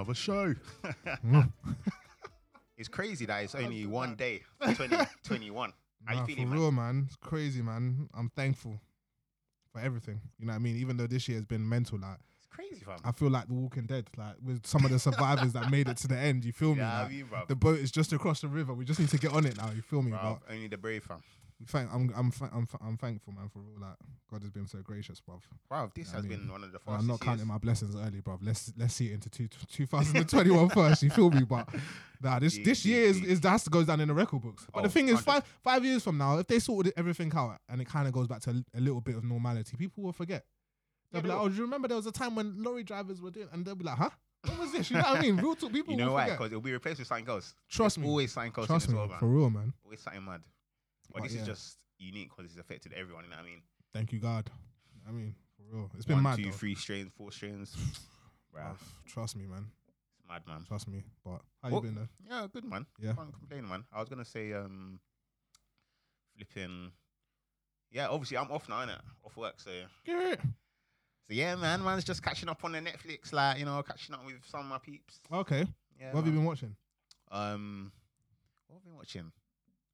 another show. It's crazy that it's only one day, 2021. How Nah, you feeling, for man? real, man. It's crazy, man. I'm thankful for everything. You know what I mean? Even though this year has been mental, like It's crazy, fam. I feel like The Walking Dead, like with some of the survivors that made it to the end. You feel me? Yeah, I mean, the boat is just across the river. We just need to get on it now. You feel me? Bruv, only the brave, fam. Thank, I'm, I'm, I'm, I'm thankful, man, for real. Like God has been so gracious, bruv. Wow, this I has mean, been one of the fastest I'm not counting years. my blessings early, bruv. Let's let's see it into two, 2021 first. You feel me? But nah, this this year is, deep. is has to go down in the record books. But the Oh, thing is, 100. five five years from now, if they sorted everything out and it kind of goes back to a little bit of normality, people will forget. They'll Yeah, be like, will. "Oh, do you remember there was a time when lorry drivers were doing?" And they'll be like, "Huh? What was this?" You know what I mean? Real talk, people You know will why? Because it'll be replaced with something else. Trust There's me. Always something else Trust me, world, for real, man. Always something mad. But But this yeah. is just unique because it's affected everyone. You know what I mean? Thank you, God. I mean, for real, it's been One, mad. two, though. three strains, four strains. Bruh, Trust me, man. it's mad, man. Trust me. But how Well, you been though? Yeah, good man. Yeah. Can't complain, man. I was gonna say, um, flipping. Yeah, obviously I'm off now, innit? Off work, so Yeah. so yeah, man. Man's just catching up on the Netflix, like you know, catching up with some of my peeps. Okay. Yeah. what have you been watching? Um, what have I been watching?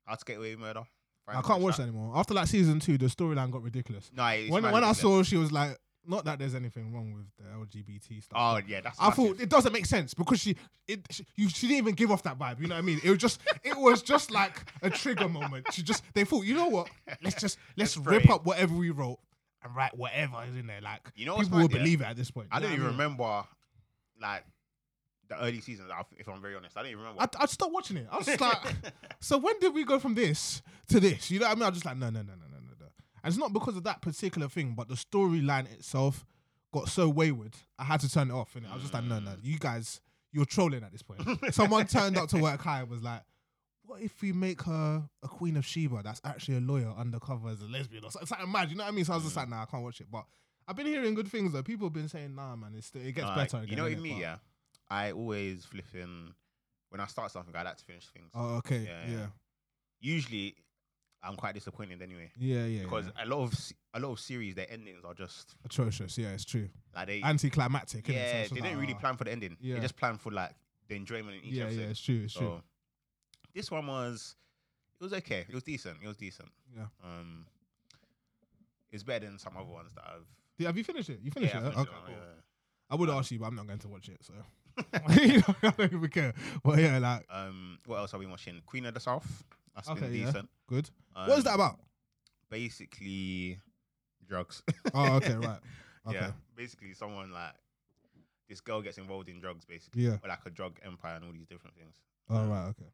How to Get Away with Murder. I can't watch that anymore. After like season two, the storyline got ridiculous. No, it's when when I ridiculous. saw she was like, not that there's anything wrong with the LGBT stuff. Oh yeah, that's. I massive. thought it doesn't make sense because she it she, you, she didn't even give off that vibe. You know what I mean? It was just it was just like a trigger moment. She just they thought, you know what? Let's just let's Let's rip up whatever we wrote and write whatever is in there. Like You know what's people will mad, yeah? believe it at this point. I You don't even mean? remember like the early seasons. If I'm very honest, I don't even remember. I I stopped watching it. I was just like, so when did we go from this to this? You know what I mean? I'm just like, no, no, no, no, no, no, no. And it's not because of that particular thing, but the storyline itself got so wayward. I had to turn it off. And I was just like, no, no, you guys, you're trolling at this point. Someone turned up to work high and was like, what if we make her a queen of Sheba that's actually a lawyer undercover as a lesbian or something, something mad? You know what I mean? So I was just like, nah, I can't watch it. But I've been hearing good things though. People have been saying, nah, man, it's, it gets Like, better. You again, know, innit? in me, But- yeah, I always flipping when I start something. I like to finish things. Oh, okay. Yeah. yeah. Yeah. Usually, I'm quite disappointed anyway Yeah. Yeah. because yeah. a lot of a lot of series, their endings are just atrocious. Yeah, it's true. like they Anticlimactic. So yeah it's they didn't really ah. plan for the ending. yeah. They just plan for like the enjoyment in each Yeah, episode. yeah, it's true. It's true. This one was it was okay. It was decent. It was decent. Yeah. Um, it's better than some other ones that I've. Yeah, have you finished it? You finished yeah, it? Finished okay, it, cool. yeah. I would ask you, but I'm not going to watch it. So You know, I don't even care. But yeah, like Um, what else are we watching? Queen of the South. That's been Okay, yeah. decent. good. Um, what is that about? Basically, drugs. Oh, okay, right. Okay. Yeah, basically, someone like this girl gets involved in drugs, basically, Yeah. or like a drug empire and all these different things. Oh, right. Okay.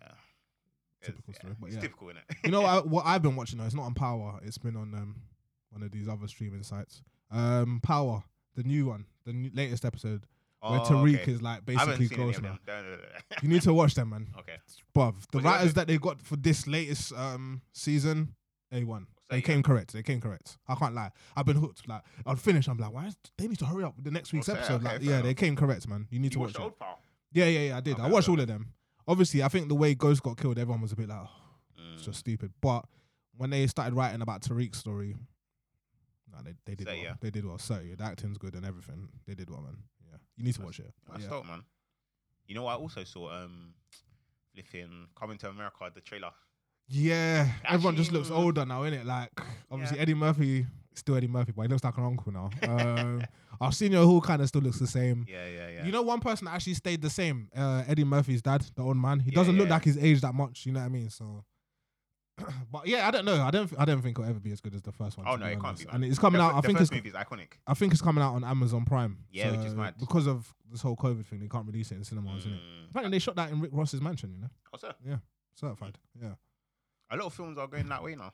Yeah, It's- Typical yeah, story, but it's yeah. typical, innit? You know what, I, what I've been watching though? It's not on Power. It's been on um one of these other streaming sites. Um, Power, the new one, the new, latest episode where Oh, Tariq okay. is like I haven't basically seen any ghost of now. them. No, no, no, no. You need to watch them, man. okay. Bruv, the it writers that they got for this latest um season, A one. They came correct. They came correct. I can't lie. I've been hooked. Like I'll finish. I'm like, why? Is, they need to hurry up with the next week's episode. Okay, like, fair yeah, they enough. came correct, man. You need to You watch watched it. old. Yeah, yeah, yeah. I did. Okay, I watched okay. all of them. Obviously, I think the way Ghost got killed, everyone was a bit like, oh, it's Mm. just stupid. But when they started writing about Tariq's story, nah, they they did So, well. yeah. They did well. So yeah, the acting's good and everything. They did well, man. Yeah, you need to watch it. I yeah. stoked, man. You know, I also saw um, flipping Coming to America, the trailer. Yeah, everyone just looks Actually, mm. older now, innit? Like, obviously, Yeah. Eddie Murphy, still Eddie Murphy, but he looks like an uncle now. Um, Arsenio Hall kind of still looks the same. Yeah, yeah, yeah. You know, one person that actually stayed the same, uh, Eddie Murphy's dad, the old man. He Yeah, doesn't look like he's aged that much. You know what I mean? So, but yeah, I don't know. I don't. I don't think it'll ever be as good as the first one. Oh no, be it can't honest. be. Man. And it's coming the, out. I the think first it's. movie is iconic. I think it's coming out on Amazon Prime. Yeah, which is mad. because of this whole COVID thing. They can't release it in cinemas. innit? Mm. Apparently, they shot that in Rick Ross's mansion. You know, Oh, sir. Yeah, certified. Yeah, a lot of films are going that way now.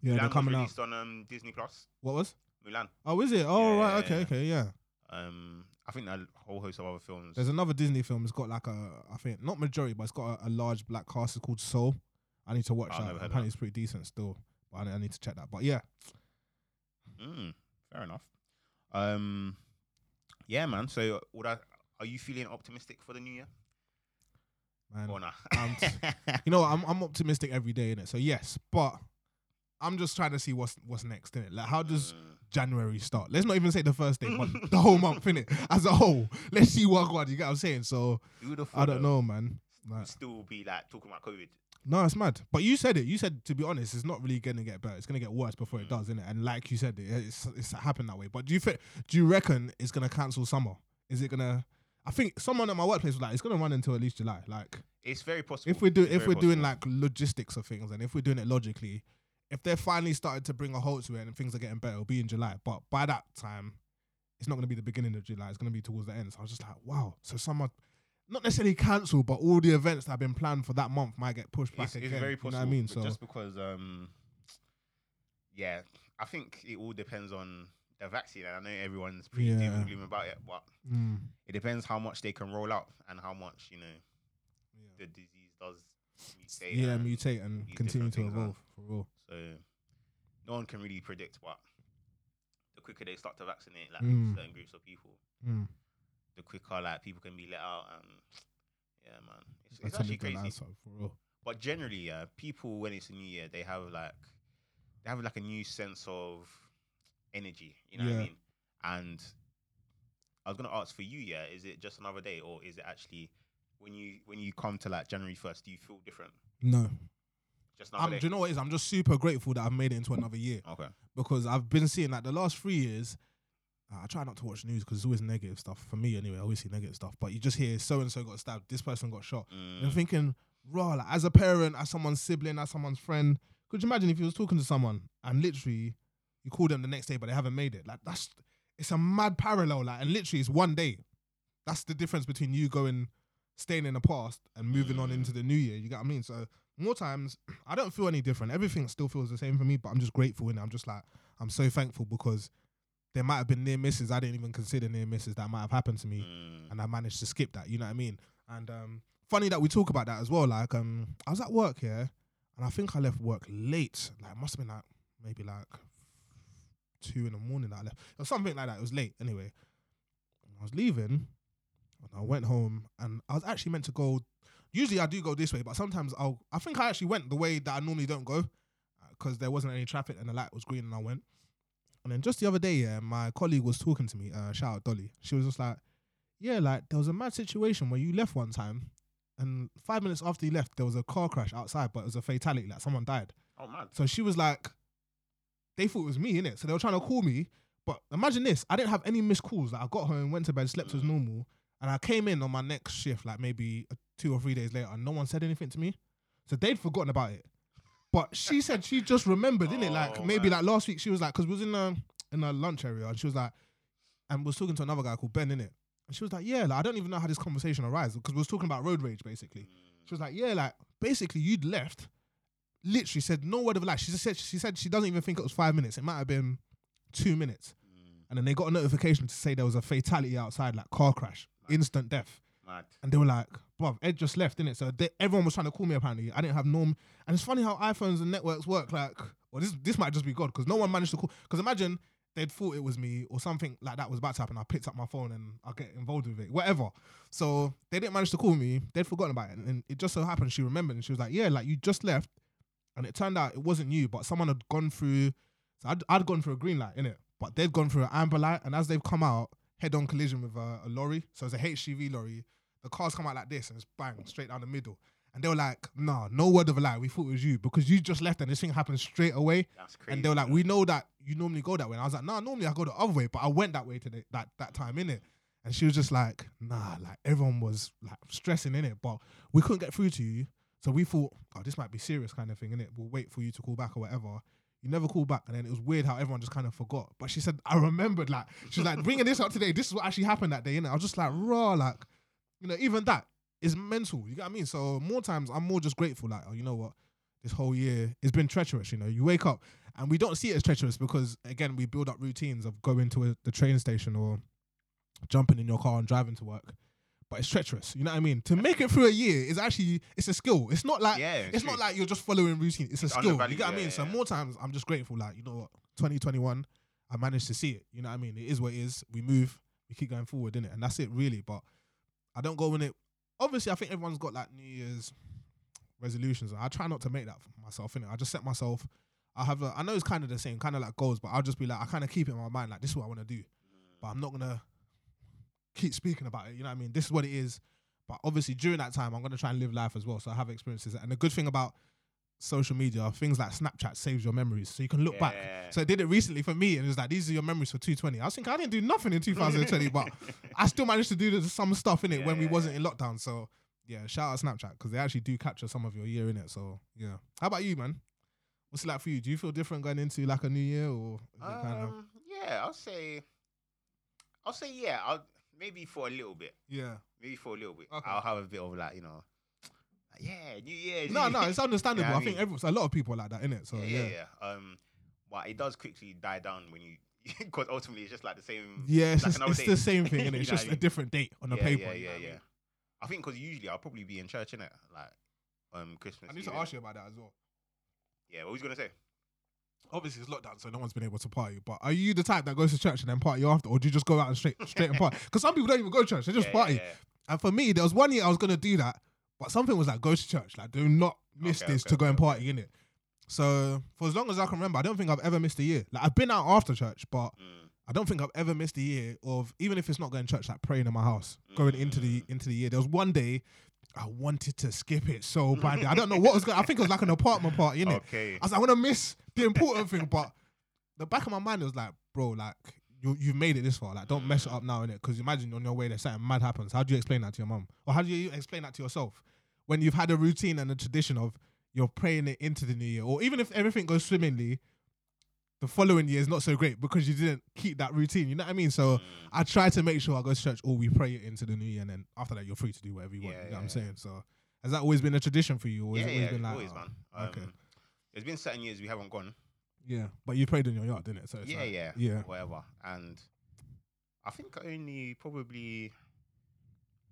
yeah, Mulan they're coming out. released on um, Disney Plus. What was? Mulan. Oh, is it? Oh, Yeah, right. yeah, Okay, yeah. okay, yeah. Um, I think a whole host of other films. There's another Disney film. It's got like a, I think not majority, but it's got a, a large black cast. It's called Soul. I need to watch that. never heard of Apparently, that. it's pretty decent still, but I, I need to check that. But yeah, Mm, fair enough. Um, yeah, man. So, would I, are you feeling optimistic for the new year man. or not? um, you know, I'm I'm optimistic every day in it. So yes, but I'm just trying to see what's what's next in it. Like, how does Mm, January start. Let's not even say the first day, but the whole month, innit? As a whole. Let's see what God, you get what I'm saying? So have I don't thought know, man. though, Like, Still be like talking about COVID. No, it's mad. But you said it. You said to be honest, it's not really gonna get better. It's gonna get worse before it does, innit? And like you said, it, it's it's happened that way. But do you think? Do you reckon it's gonna cancel summer? Is it gonna? I think someone at my workplace was like, it's gonna run until at least July. Like, It's very possible. if we do, it's if we're doing like logistics of things, and if we're doing it logically, if they're finally started to bring a halt to it and things are getting better, it'll be in July. But by that time, it's not gonna be the beginning of July. It's gonna be towards the end. So I was just like, wow. So summer. Not necessarily cancelled, but all the events that have been planned for that month might get pushed back it's, again. it's very You possible. know what I mean? So just because, um, yeah, I think it all depends on the vaccine. And I know everyone's pretty doom and gloom about it, but Mm. it depends how much they can roll out and how much you know the disease does mutate. yeah, and mutate and continue to evolve for real. So no one can really predict what. The quicker they start to vaccinate like Mm. certain groups of people, Mm. The quicker like people can be let out. And yeah, man, it's, it's actually crazy. lies, for real. But generally, yeah, people when it's a new year, they have like they have like a new sense of energy. You know what I mean? And I was gonna ask for you, yeah, is it just another day, or is it actually when you when you come to like January first, do you feel different? No, Just another I'm, do you know what it is? I'm just super grateful that I've made it into another year Okay. because I've been seeing like the last three years. I try not to watch news because it's always negative stuff for me anyway. I always see negative stuff, but you just hear so and so got stabbed, this person got shot. And I'm Mm, thinking, raw, like, as a parent, as someone's sibling, as someone's friend, could you imagine if you was talking to someone and literally you call them the next day but they haven't made it? Like that's it's a mad parallel, like and literally it's one day. That's the difference between you going staying in the past and moving on Mm. into the new year. You get what I mean? So more times I don't feel any different. Everything still feels the same for me, but I'm just grateful and I'm just like I'm so thankful because there might have been near misses I didn't even consider near misses that might have happened to me mm, and I managed to skip that. You know what I mean? And um, funny that we talk about that as well. Like, um, I was at work here, and I think I left work late. Like, it must have been like maybe like two in the morning that I left, or something like that. It was late anyway. I was leaving, and I went home, and I was actually meant to go. Usually I do go this way, but sometimes I'll. I think I actually went the way that I normally don't go, because there wasn't any traffic and the light was green, and I went. And then just the other day, yeah, my colleague was talking to me. Uh, shout out Dolly. She was just like, "Yeah, like there was a mad situation where you left one time, and five minutes after you left, there was a car crash outside, but it was a fatality. Like someone died. oh man. So she was like, they thought it was me, innit? So they were trying to call me. But imagine this: I didn't have any missed calls. Like I got home, went to bed, slept as Mm. normal, and I came in on my next shift, like maybe two or three days later, and no one said anything to me. So they'd forgotten about it. But she said she just remembered, innit? Like Oh, maybe man. like last week, she was like, because we was in a in a lunch area, and she was like, and was talking to another guy called Ben, innit? And she was like, yeah, like I don't even know how this conversation arose because we was talking about road rage basically. She was like, yeah, like basically you'd left, literally said no word of a lie. She just said she said she doesn't even think it was five minutes. It might have been two minutes. mm, And then they got a notification to say there was a fatality outside, like car crash, instant death. mad. And they were like, bruv, Ed just left, didn't it? So they, everyone was trying to call me apparently. I didn't have norm. And it's funny how iPhones and networks work. Like, well, this this might just be God because no one managed to call. Because imagine they'd thought it was me or something like that was about to happen. I picked up my phone and I get involved with it, whatever. So they didn't manage to call me. They'd forgotten about it. And it just so happened she remembered and she was like, yeah, like you just left. And it turned out it wasn't you, but someone had gone through. So I'd, I'd gone through a green light, innit? But they'd gone through an amber light. And as they've come out, head on collision with a, a lorry. So it's a HGV lorry. The cars come out like this and it's bang, straight down the middle. And they were like, nah, no word of a lie. We thought it was you because you just left and this thing happened straight away. That's crazy. And they were like, we know that you normally go that way. And I was like, nah, normally I go the other way, but I went that way today, that that time in it. And she was just like, nah, like everyone was like stressing in it, but we couldn't get through to you. So we thought, oh, this might be serious kind of thing, innit? We'll wait for you to call back or whatever. You never called back, and then it was weird how everyone just kind of forgot. But she said, I remembered, like, she's like, bringing this up today. This is what actually happened that day, innit? I was just like, raw, like, you know, even that is mental. You get what I mean? So more times, I'm more just grateful, like, oh, you know what? This whole year it's been treacherous. You know, you wake up and we don't see it as treacherous because again, we build up routines of going to a, the train station or jumping in your car and driving to work. But it's treacherous. You know what I mean? To make it through a year is actually it's a skill. It's not like yeah, it's not like you're just following routine. It's a It's skill. You get what I yeah, mean? So more times I'm just grateful. Like you know what, 2021, I managed to see it. You know what I mean? It is what it is. We move. We keep going forward, innit? And that's it, really. But I don't go in it. Obviously, I think everyone's got like New Year's resolutions. I try not to make that for myself, innit? I just set myself. I have. A, I know it's kind of the same, kind of like goals, but I'll just be like, I kind of keep it in my mind, like this is what I want to do, but I'm not gonna keep speaking about it. You know what I mean? This is what it is. But obviously, during that time, I'm gonna try and live life as well. So I have experiences, and the good thing about social media, things like Snapchat saves your memories, so you can look back. So I did it recently for me, and it was like these are your memories for 220. I was thinking I didn't do nothing in 2020, but I still managed to do some stuff in it when we Yeah. wasn't in lockdown. So yeah, shout out Snapchat because they actually do capture some of your year in it. So yeah, how about you, man? What's it like for you? Do you feel different going into like a new year, or it kind of Um, yeah, I'll say, I'll say yeah. I'll maybe for a little bit, yeah? maybe for a little bit. Okay. I'll have a bit of like you know, yeah, New Year. No, no, it's understandable. Yeah, I I think mean- every, a lot of people are like that in it. So yeah, yeah, yeah, yeah. Um, but it does quickly die down when you, because ultimately it's just like the same. yeah, it's, like just, it's the same thing, and it's just I a mean? different date on the yeah, paper. Yeah, know yeah, I yeah. mean? I think because usually I'll probably be in church in it, like um Christmas. I need Eve, to ask you about that as well. Yeah, what was you gonna say? obviously it's lockdown, so no one's been able to party. But are you the type that goes to church and then party after, or do you just go out and straight straight and party? Because some people don't even go to church; they just Yeah, party. Yeah, yeah. And for me, there was one year I was gonna do that, but something was like go to church, like do not miss Okay, this okay, to go okay, and party in it. So for as long as I can remember, I don't think I've ever missed a year. Like I've been out after church, but Mm. I don't think I've ever missed a year of even if it's not going to church, like praying in my house, going into the Mm. into the year. There was one day I wanted to skip it so badly. I don't know what was going. I think it was like an apartment party, in it. Okay. I was like, I want to miss the important thing, but the back of my mind was like, bro, like you you've made it this far. Like, don't mess it up now, in innit? Because imagine on your way there something mad happens. How do you explain that to your mum, or how do you explain that to yourself when you've had a routine and a tradition of you're praying it into the new year, or even if everything goes swimmingly, the following year is not so great because you didn't keep that routine. You know what I mean? So Mm. I try to make sure I go to church or we pray it into the new year, and then after that you're free to do whatever you want. Yeah, You know what I'm yeah. saying? So has that always been a tradition for you, or has yeah, it always yeah, been like always, oh, man. Um, okay. There's been certain years we haven't gone. Yeah, but you played in your yard, didn't it? So it's yeah, like, yeah, yeah. whatever. And I think only probably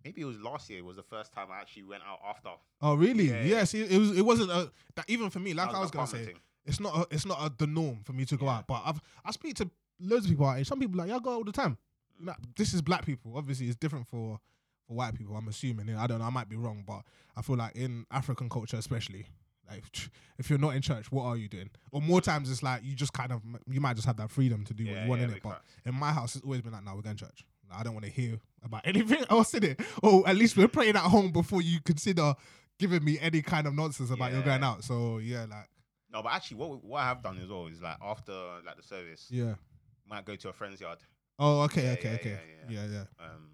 maybe it was last year It was the first time I actually went out after. Oh, really? Yeah, yeah. see, it was. It wasn't a that even for me. Like I was gonna say, thing. it's not. A, it's not a, the norm for me to go Yeah. out. But I've I speak to loads of people out here. Some people like yeah, I go out all the time. Mm. You know, this is black people. Obviously, it's different for for white people. I'm assuming. I don't know. I might be wrong, but I feel like in African culture, especially. Like, if you're not in church, what are you doing? Or more times, it's like you just kind of you might just have that freedom to do what you want yeah, in it. But in my house, it's always been like, no, we're going to church. I don't want to hear about anything else in it. Or at least we're praying at home before you consider giving me any kind of nonsense about you're going out. So yeah, like No, but actually, what what I have done as well is like after like the service, yeah. might go to a friend's yard. Oh, okay, Yeah, okay, yeah, okay. yeah, Yeah, yeah. Um,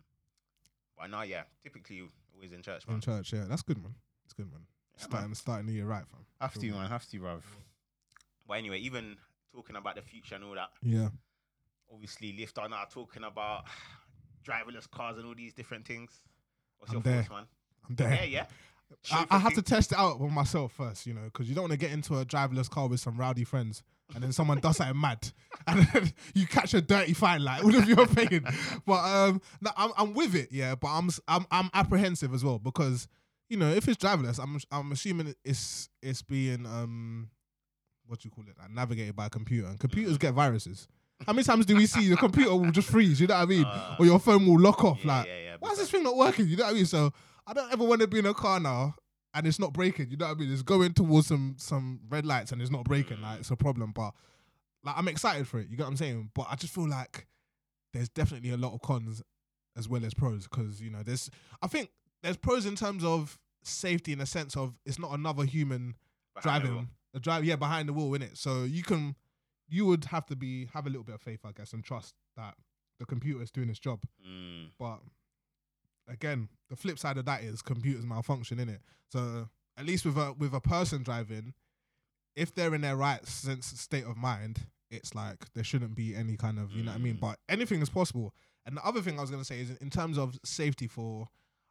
but now, yeah, typically always in church, In church, yeah. That's good, man. It's good, man. Yeah, man. starting starting the year right, fam. Have to, Cool. man. Have to, bruv. But anyway, even talking about the future and all that, Yeah. obviously, Lyft are now talking about driverless cars and all these different things. What's I'm your there. thoughts, man? I'm there. Yeah, yeah. I, I Chauffeur have to test it out with myself first, you know, because you don't want to get into a driverless car with some rowdy friends and then someone does something mad and then you catch a dirty fine, like all of you are paying. But um, no, I'm I'm with it, yeah. But I'm s- I'm I'm apprehensive as well because you know if it's driverless, I'm I'm assuming it's it's being um what do you call it, like navigated by a computer, and computers get viruses. How many times do we see the computer will just freeze? You know what I mean? Uh, or your phone will lock off, yeah, like. yeah, yeah. Why is this thing not working? You know what I mean? So I don't ever want to be in a car now and it's not breaking. You know what I mean? It's going towards some some red lights and it's not breaking. Like it's a problem. But like I'm excited for it. You get what I'm saying? But I just feel like there's definitely a lot of cons as well as pros because you know there's I think there's pros in terms of safety in the sense of it's not another human behind driving the drive yeah behind the wheel in it. So you can you would have to be have a little bit of faith I guess and trust that the computer is doing its job. Mm, But again, the flip side of that is computers malfunction in it. So at least with a with a person driving, if they're in their right sense state of mind, it's like there shouldn't be any kind of you know what I mean. Mm. But anything is possible. And the other thing I was gonna say is in terms of safety for,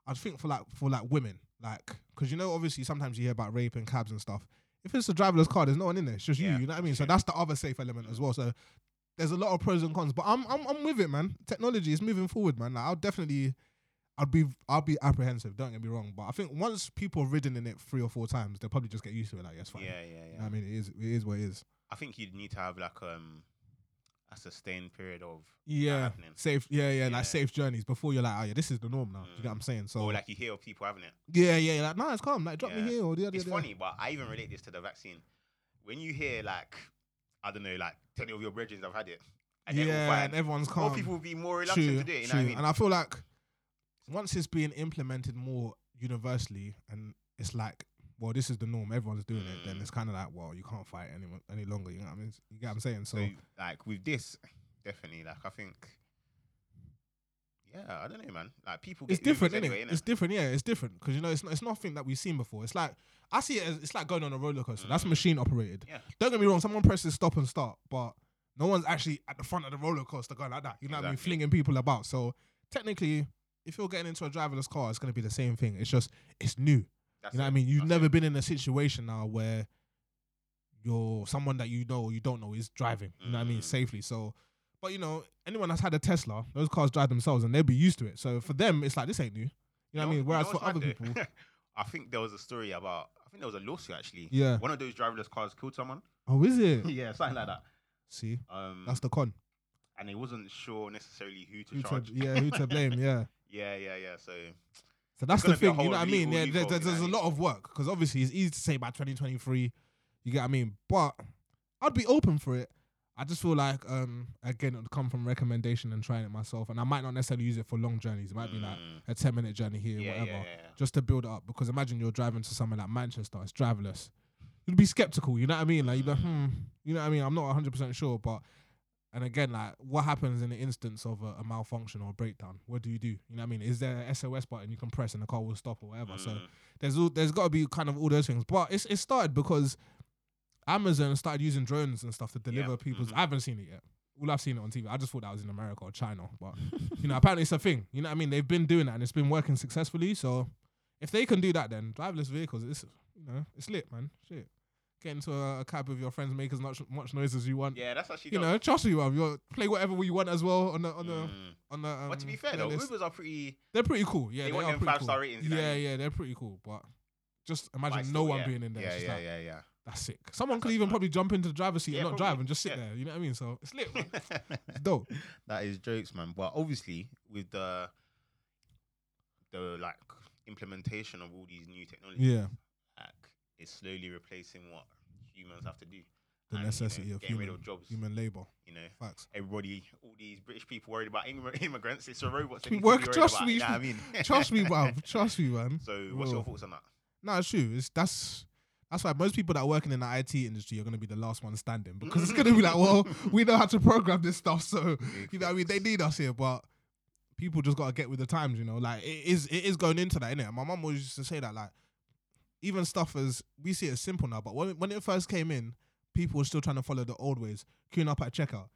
I think for like for like women, like because you know obviously sometimes you hear about rape and cabs and stuff. If it's a driverless car, there's no one in there. It's just Yeah, you. You know what I mean. So that's the other safe element as well. So there's a lot of pros and cons, but I'm I'm I'm with it, man. Technology is moving forward, man. Like, I'll definitely, I'd be I'll be apprehensive. Don't get me wrong, but I think once people have ridden in it three or four times, they'll probably just get used to it. Like, yes, fine. yeah, yeah, yeah. I mean, it is it is what it is. I think you'd need to have like um a sustained period of Yeah, safe. Yeah, yeah, Yeah. like safe journeys before you're like, oh yeah, this is the norm now. You get what I'm mm. saying? So or like you hear of people having it. yeah, yeah, like no, it's calm. Like drop Yeah. me here or the other. It's funny, but I even relate this to the vaccine. when you hear like I don't know, like ten of your brethren have had it, and yeah, and everyone's more people will be more reluctant True, to do it. You know true. what I mean? And I feel like once it's being implemented more universally, and it's like, well, this is the norm. Everyone's doing it. Then Mm. it's kind of like, well, you can't fight any any longer. You know what I mean? You get what I'm saying? So, So like with this, definitely, like I think. Yeah, I don't know, man. Like people, it's different, innit? anyway, innit? It's different, yeah. It's different because you know it's not, it's nothing that we've seen before. It's like I see it as it's like going on a roller coaster. That's Mm. machine operated. Yeah. Don't get me wrong. Someone presses stop and start, but no one's actually at the front of the roller coaster going like that. You know what I mean? Flinging people about. So technically, if you're getting into a driverless car, it's gonna be the same thing. It's just it's new. That's You know what I mean? You've That's never it. been in a situation now where you're someone that you know or you don't know is driving. You know what I mean? Mm. Safely. So, but you know, anyone that's had a Tesla, those cars drive themselves and they'll be used to it. So for them, it's like this ain't new. You know, what I mean? Whereas for other people. I think there was a story about. I think there was a lawsuit actually. yeah. One of those driverless cars killed someone. Oh, is it? yeah, something like that. See, Um, that's the con. and he wasn't sure necessarily who to Who to, charge. yeah, who to blame? Yeah. yeah, yeah, yeah. So So that's the gonna be a thing. You know what I mean? Yeah, there, there's, there's a lot of work because obviously it's easy to say by 2023. You get what I mean? But I'd be open for it. I just feel like um again it would come from recommendation and trying it myself, and I might not necessarily use it for long journeys. It might be like Mm. a 10 minute journey here, yeah, whatever, yeah, yeah, yeah. just to build it up. Because imagine you're driving to somewhere like Manchester, it's driverless. You'd be skeptical, you know what I mean? Like, you'd be like, hmm, you know what I mean? I'm not 100% sure, but, and again, like, what happens in the instance of a, a malfunction or a breakdown? What do you do? You know what I mean? Is there a SOS button you can press and the car will stop or whatever? So Mm. there's all, there's got to be kind of all those things. But it's it started because Amazon started using drones and stuff to deliver people's. mhm. I haven't seen it yet. All I've seen it on TV. I just thought that was in America or China, but you know, apparently it's a thing. You know what I mean? They've been doing that and it's been working successfully. So if they can do that, then driverless vehicles, it's you know, it's lit, man. Shit, get into a, a cab with your friends, make as much much noise as you want. yeah, that's actually You dope. know, trust me, man. You play whatever you want as well on the on the Mm. on the. Um, but to be fair though. Ubers are pretty. they're pretty cool. Yeah, They they, are five-star cool. ratings, what I Yeah, yeah, they're pretty cool. But just imagine still, no one yeah. being in there. Yeah, yeah, like, yeah, yeah. That's sick. Someone That's could even smart. probably jump into the driver's seat Yeah, and not probably. drive and just sit Yeah. there. You know what I mean? So it's lit. It's dope. that is jokes, man. But obviously, with the the like implementation of all these new technologies, Yeah, it's slowly replacing what humans have to do. the and, you know, necessity of getting human, rid of jobs. human labor. You know, Facts. everybody, all these British people worried about immig- immigrants. It's the robots. They Work- trust about, me, You know I mean? Trust me, bruv. Trust me, man. So, what's your thoughts on that? No, it's true. It's that's that's why most people that are working in the IT industry are going to be the last one standing because it's going to be like, well, we know how to program this stuff, so you know, I mean, they need us here, but people just got to get with the times, you know. Like it is, it is going into that, innit? My mum always used to say that, like, even stuff as we see it as simple now, but when when it first came in, people were still trying to follow the old ways, queuing up at checkout.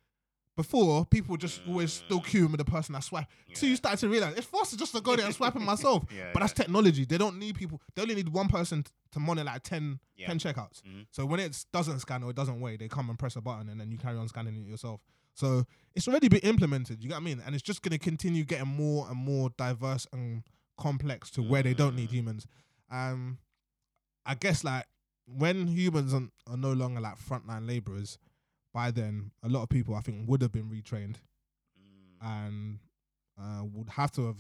Before, people were just always still queuing with the person that swipe. So you Yeah. start to realize it's faster just to go there and swipe it myself. Yeah, But that's yeah. technology. They don't need people. They only need one person t- to monitor like 10, Yeah. 10 checkouts. Mhm. So when it doesn't scan or it doesn't wait, they come and press a button and then you carry on scanning it yourself. So it's already been implemented. You get what I mean? And it's just going to continue getting more and more diverse and complex to where they don't need Mm. humans. Um, I guess like when humans are, are no longer like frontline laborers, by then a lot of people I think would have been retrained Mm. and uh, would have to have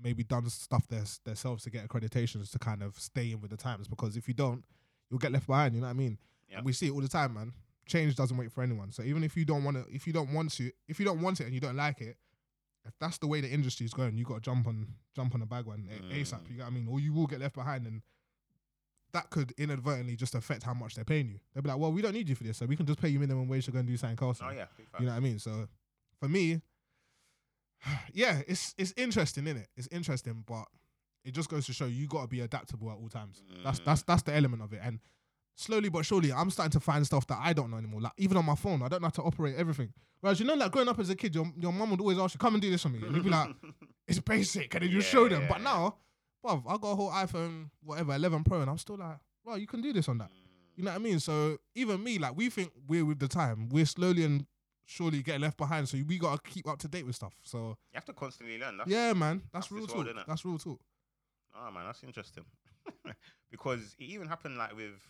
maybe done stuff their, themselves to get accreditations to kind of stay in with the times because if you don't, you'll get left behind. You know what I mean? Yeah. And we see it all the time, man. Change doesn't wait for anyone. So even if you don't want to, if you don't want to, if you don't want it and you don't like it, if that's the way the industry is going, you got to jump on jump on the bag one a- ASAP. Mm. You get what I mean? Or you will get left behind, and that could inadvertently just affect how much they're paying you. They'll be like, "Well, we don't need you for this, so we can just pay you minimum wage to go and do something else." Oh yeah, You know what I mean? So for me, yeah, it's it's interesting, innit? it? It's interesting, but it just goes to show you got to be adaptable at all times. That's Mm. that's that's the element of it. And slowly but surely, I'm starting to find stuff that I don't know anymore. Like even on my phone, I don't know how to operate everything. Whereas you know, like growing up as a kid, your your mum would always ask you, "Come and do this for me," and you'd be like, "It's basic," and then you Yeah, show them. yeah, but yeah. now, bruv, I got a whole iPhone, whatever, 11 Pro, and I'm still like, "Well, you can do this on that." You know what I mean? So even me, like we think we're with the time, we're slowly and surely getting left behind. So we gotta keep up to date with stuff. So You have to constantly learn. That's, yeah, man, that's, that's real talk. world. That's real talk. Oh man, that's interesting. because it even happened like with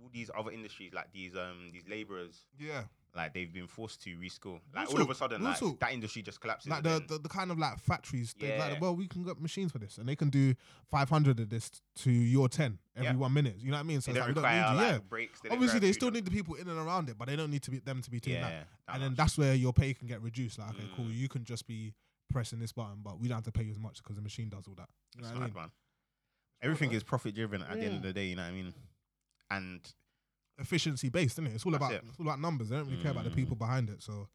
all these other industries, like these um these laborers, Yeah, like they've been forced to reskill. Like Real all of a sudden, real like that industry just collapses. like the, the the kind of like factories. They're Yeah. Like, well, we can get machines for this, and they can do 500 of this to your 10 every Yeah. one minute. You know what I mean? So they it's don't we don't need you. like Yeah. breaks. they Obviously, they still need the people in and around it, but they don't need to be them to be doing yeah, that. that And then that's where your pay can get reduced. Like, okay, cool, Mm. you can just be pressing this button, but we don't have to pay you as much because the machine does all that. You know what I mean? man. Everything is profit driven at the end of the day. You know what I mean? And Efficiency based, isn't it? It's all That's about it. it's all about numbers. They don't really care about the Mm. people behind it. So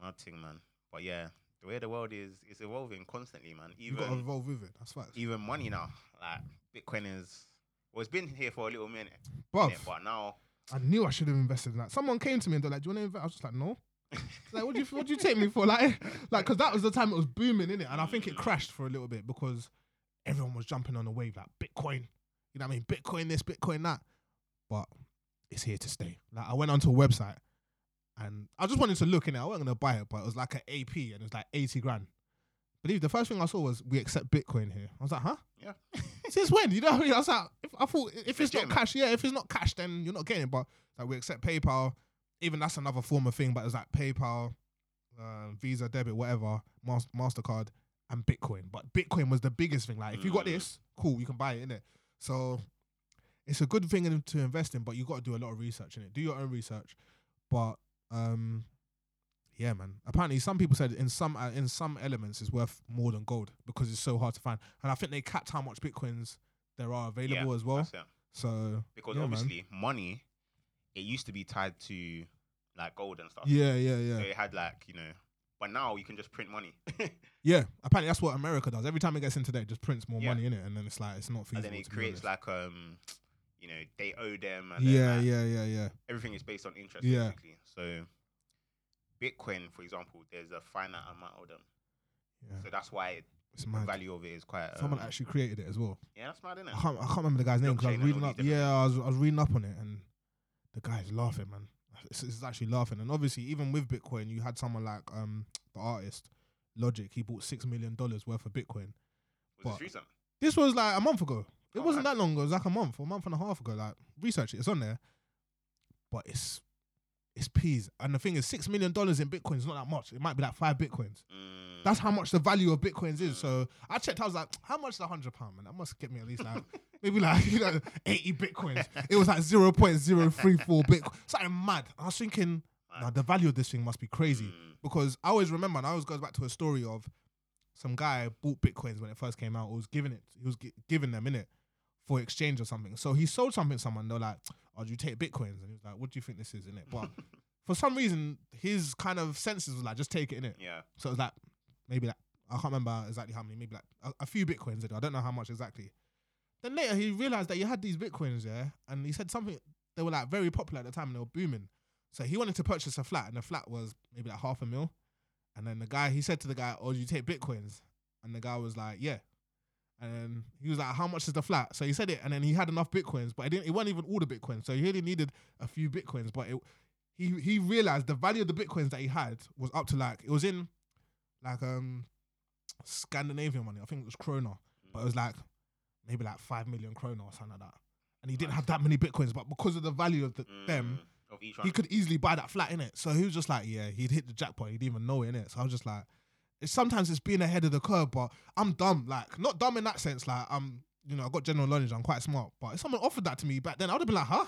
nothing, man. But yeah, the way the world is, is evolving constantly, man. you got to evolve with it. That's facts. even money now, like Bitcoin is. Well, it's been here for a little minute, Bruv, but now I knew I should have invested in that. Someone came to me and they're like, "Do you want to invest?" I was just like, "No." like, what do you what do you take me for? Like, like because that was the time it was booming in it, and I think it crashed for a little bit because everyone was jumping on the wave like Bitcoin. You know what I mean? Bitcoin this, Bitcoin that. But it's here to stay. Like I went onto a website and I just wanted to look in it. I wasn't gonna buy it, but it was like an AP and it was like eighty grand. Believe the first thing I saw was we accept Bitcoin here. I was like, huh? Yeah. Since when? You know what I mean? I was like, if, I thought if it's not cash, yeah, if it's not cash, then you're not getting it. But like we accept PayPal. Even that's another form of thing, but it's like PayPal, uh, Visa, debit, whatever, Mas- Mastercard, and Bitcoin. But Bitcoin was the biggest thing. Like if you got Mm. this, cool, you can buy it in it. So it's a good thing to invest in, but you got to do a lot of research in it. Do your own research. But um, yeah, man. Apparently, some people said in some uh, in some elements it's worth more than gold because it's so hard to find. And I think they capped how much bitcoins there are available yeah, as well. So Because yeah, man. obviously, money, it used to be tied to like gold and stuff. yeah, yeah, yeah, So it had like you know, but now you can just print money, yeah. Apparently, that's what America does. Every time it gets into there, it just prints more Yeah. money in it, and then it's like it's not feasible. and then it creates like um, you know, they owe them. And yeah, like, yeah, yeah, yeah, Everything is based on interest, Yeah. basically. So, Bitcoin, for example, there's a finite amount of them, yeah. so that's why it, It's the mad. value of it is quite. Someone um, actually created it as well. Yeah, that's mad, isn't I it? can't, I can't remember the guy's name because I was reading up. Yeah, I was, I was reading up on it, and the guy's laughing, man. It's, it's actually laughing, and obviously, even with Bitcoin, you had someone like um the artist Logic. He bought six million dollars worth of Bitcoin. Was but- this recent? This was like a month ago. It Oh, wasn't that long ago. It was like a month or a month and a half ago. Like research it. It's on there, but it's it's peas. And the thing is, six million dollars in Bitcoin is not that much. It might be like five Bitcoins. Mm, That's how much the value of bitcoins is. So I checked. I was like, how much is a hundred pound, man? That must get me at least like maybe like you know eighty bitcoins. It was like zero point zero three four bitcoin. Something mad. I was thinking, nah, the value of this thing must be crazy mm, because I always remember, and I always goes back to a story of some guy bought bitcoins when it first came out. Or was giving it, he was gi- giving them in it for exchange or something. So he sold something to someone. They're like, "Oh, do you take bitcoins?" And he was like, "What do you think this is in it?" But for some reason, his kind of senses was like, "Just take it in it." yeah. So it was like maybe like I can't remember exactly how many, maybe like a, a few bitcoins. I don't know how much exactly. Then later he realized that he had these bitcoins, yeah, and he said something. They were like very popular at the time and they were booming. So he wanted to purchase a flat, and the flat was maybe like half a mil. And then the guy, he said to the guy, "Oh, do you take bitcoins?" And the guy was like, "Yeah." And he was like, "How much is the flat?" So he said it, and then he had enough bitcoins, but it didn't. It wasn't even all the bitcoins. So he only needed a few bitcoins, but it, he he realized the value of the bitcoins that he had was up to like it was in like um Scandinavian money. I think it was krona, but it was like maybe like five million krona or something like that. And he didn't Nice. have that many bitcoins, but because of the value of the, them, Mm, of he could easily buy that flat in it. So he was just like, yeah, he'd hit the jackpot. He didn't even know it in it. So I was just like, it's sometimes it's being ahead of the curve, but I'm dumb. Like not dumb in that sense. Like I'm, you know, I got general knowledge. I'm quite smart. But if someone offered that to me back then, I would have been like, huh?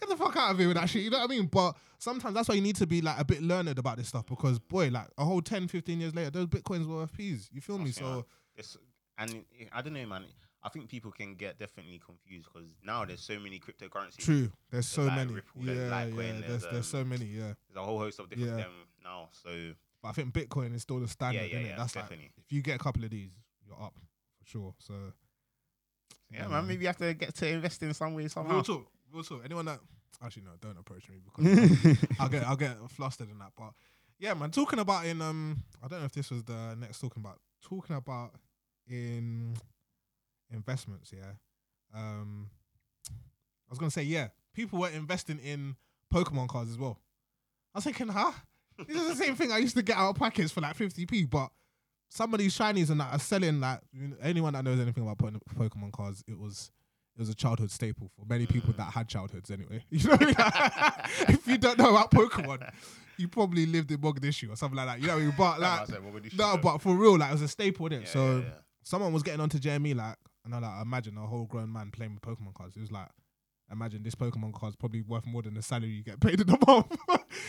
Get the fuck out of here with that shit. You know what I mean? But sometimes that's why you need to be like a bit learned about this stuff because boy, like a whole 10, 15 years later, those bitcoins were peas. You feel me? Man. So It's, and I don't know, man. I think people can get definitely confused because now there's so many cryptocurrencies. true. There's so like many. Ripple, yeah, there's yeah. There's there's, there's so um, many. Yeah. There's a whole host of different Yeah. them now. So But I think Bitcoin is still the standard, yeah, innit? yeah, That's definitely. like if you get a couple of these, you're up for sure. So yeah, man. Maybe you have to get to invest in some way somehow. real talk, real talk. Anyone that actually no, don't approach me because I'll get I'll get flustered in that. But yeah, man, talking about in um, I don't know if this was the next talking about talking about in investments. Yeah, um, I was gonna say yeah, people were investing in Pokemon cards as well. I was thinking, huh? This is the same thing I used to get out of packets for like 50p, but some of these shinies and that are selling like anyone that knows anything about Po- Pokemon cards, it was it was a childhood staple for many people that had childhoods anyway. You know, what I mean? if you don't know about Pokemon, you probably lived in Mogadishu or something like that. You know what I mean? But like, said, what would you no, but for real, like it was a staple it. Yeah, so yeah, yeah. someone was getting onto JME like, and I like imagine a whole grown man playing with Pokemon cards. It was like, imagine this Pokemon card's probably worth more than the salary you get paid in a month.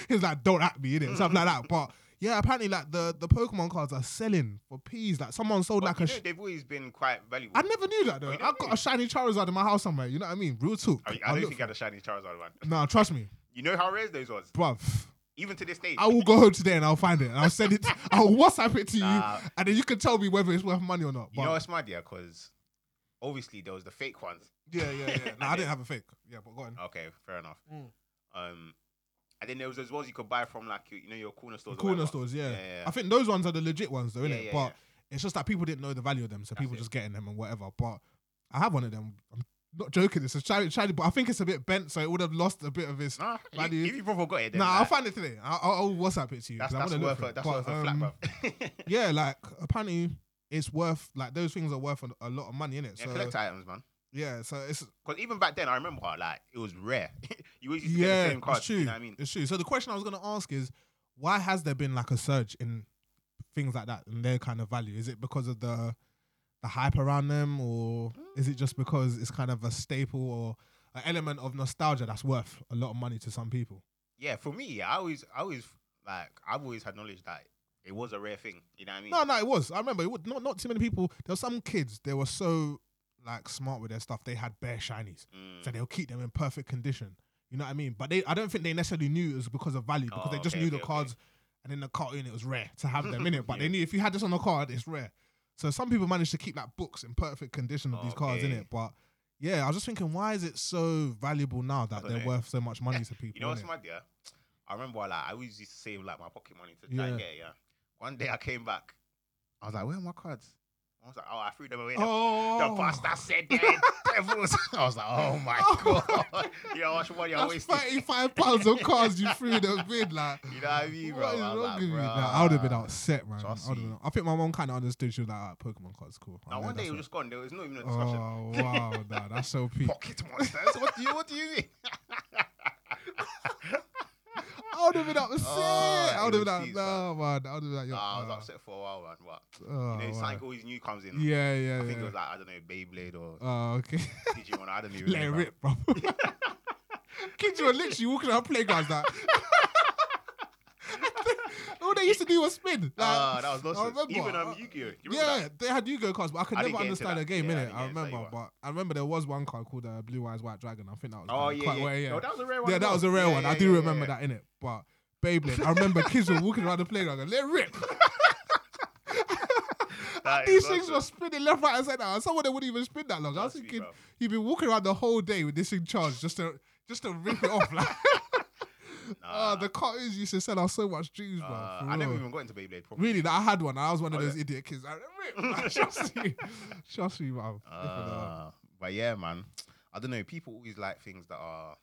He's like, don't at me in it, something like that. But yeah, apparently like the the Pokemon cards are selling for peas. Like someone sold But like you a. know, Sh- they've always been quite valuable. I never knew that though. Oh, you I've never got knew? a shiny Charizard in my house somewhere. You know what I mean? Real talk. I, I don't look think I had a shiny Charizard one. Nah, trust me, You know how rare those was? bruv. Even to this day. I will go home today and I'll find it and I'll send it. I'll WhatsApp it to Nah. you, and then you can tell me whether it's worth money or not. You But know what's mad, yeah? Because obviously there was the fake ones. Yeah, yeah, yeah. Nah, I didn't have a fake. Yeah, but go on. Okay, fair enough. Mm. Um, and then there was as well as you could buy from like you know your corner stores. Corner stores, yeah. Yeah, yeah, I think those ones are the legit ones, though, yeah, innit? yeah, but yeah. it's just that people didn't know the value of them, so That's people it. just getting them and whatever. But I have one of them. I'm not joking. It's a shiny, shiny, but I think it's a bit bent, so it would have lost a bit of its. Nah, you, Value. if you probably got it, then Nah, like, I'll find it today. I'll, I'll, I'll WhatsApp it to you. That's 'cause I that's wanna worth a it. that's But, worth a flat, um. Yeah, like apparently it's worth like those things are worth a, a lot of money in it. yeah, So collect items, man. Yeah, so it's Because even back then, I remember like it was rare. you always used to get yeah, the same cards. it's true. You know what I mean? It's true. So the question I was gonna ask is, why has there been like a surge in things like that and their kind of value? Is it because of the the hype around them, or is it just because it's kind of a staple or an element of nostalgia that's worth a lot of money to some people? Yeah, for me, I always, I always like, I've always had knowledge that it was a rare thing. You know what I mean? No, no, it was. I remember it was not not too many people. There were some kids. They were so like smart with their stuff. They had bare shinies, Mm. so they'll keep them in perfect condition. You know what I mean? But they, I don't think they necessarily knew it was because of value because Oh, they just okay, knew okay, the okay. cards, and in the cartoon it was rare to have them in it. But Yeah. they knew if you had this on the card, it's rare. So some people managed to keep like books in perfect condition of these cards in it. But yeah, I was just thinking, why is it so valuable now that they're know. worth so much money to people? You know what's mad, yeah? I remember like I always used to save like my pocket money to try and get it, yeah. One day I came back, I was like, where are my cards? I was like, oh, I threw them away. Oh, The bastard said devils. I was like, oh my Oh. god. you know how much money I That's wasted? thirty-five pounds of cards you threw in the bin, like. You know what I mean, bro? What is I wrong like, with you? bruh. Nah, I would have been upset, man. I, me. been- I think my mom kind of understood. She was like, ah, "Pokemon cards, cool." Now one day it was just gone. There was not even a discussion. Oh wow, nah, that's so peak. Pocket monsters. what do you? What do you mean? I would have been upset. Oh, I would have been like, no, man. I would have been like, yo, Nah, I was uh, upset for a while, man. But oh, you know, something always new comes in. Yeah, yeah, I yeah. think it was like I don't know Beyblade or oh, okay. Digimon. I don't even Let it rip, bro. Kids were literally walking around playgrounds like. All they used to do was spin. Like, Ah, that was nonsense. remember, Even um, Yu-Gi-Oh. You remember yeah, that? they had Yu-Gi-Oh cards, but I could I never didn't get into understand the game Yeah, I innit? didn't I get into that remember, but I remember there was one card called uh, Blue Eyes White Dragon. I think that was Oh quite- yeah, quite yeah. rare, yeah. No, that was a rare one. Yeah, as that well. was a rare Yeah, one. yeah, I do yeah, remember yeah. that in it. But Beyblade, I remember kids were walking around the playground going, let it rip. That These things were nonsense. spinning left, right, and center. And some of them wouldn't even spin that long. I was Trust me, thinking, you've been walking around the whole day with this thing charged just to just to rip it off. Like, ah, the cartoons used to sell us so much dreams, bro. Uh, for I never real. even got into Beyblade. Properly. Really, like, I had one. I was one of Oh, those yeah. idiot kids. Like, rip. Like, trust me, trust me. Different, uh, but yeah, man. I don't know. People always like things that are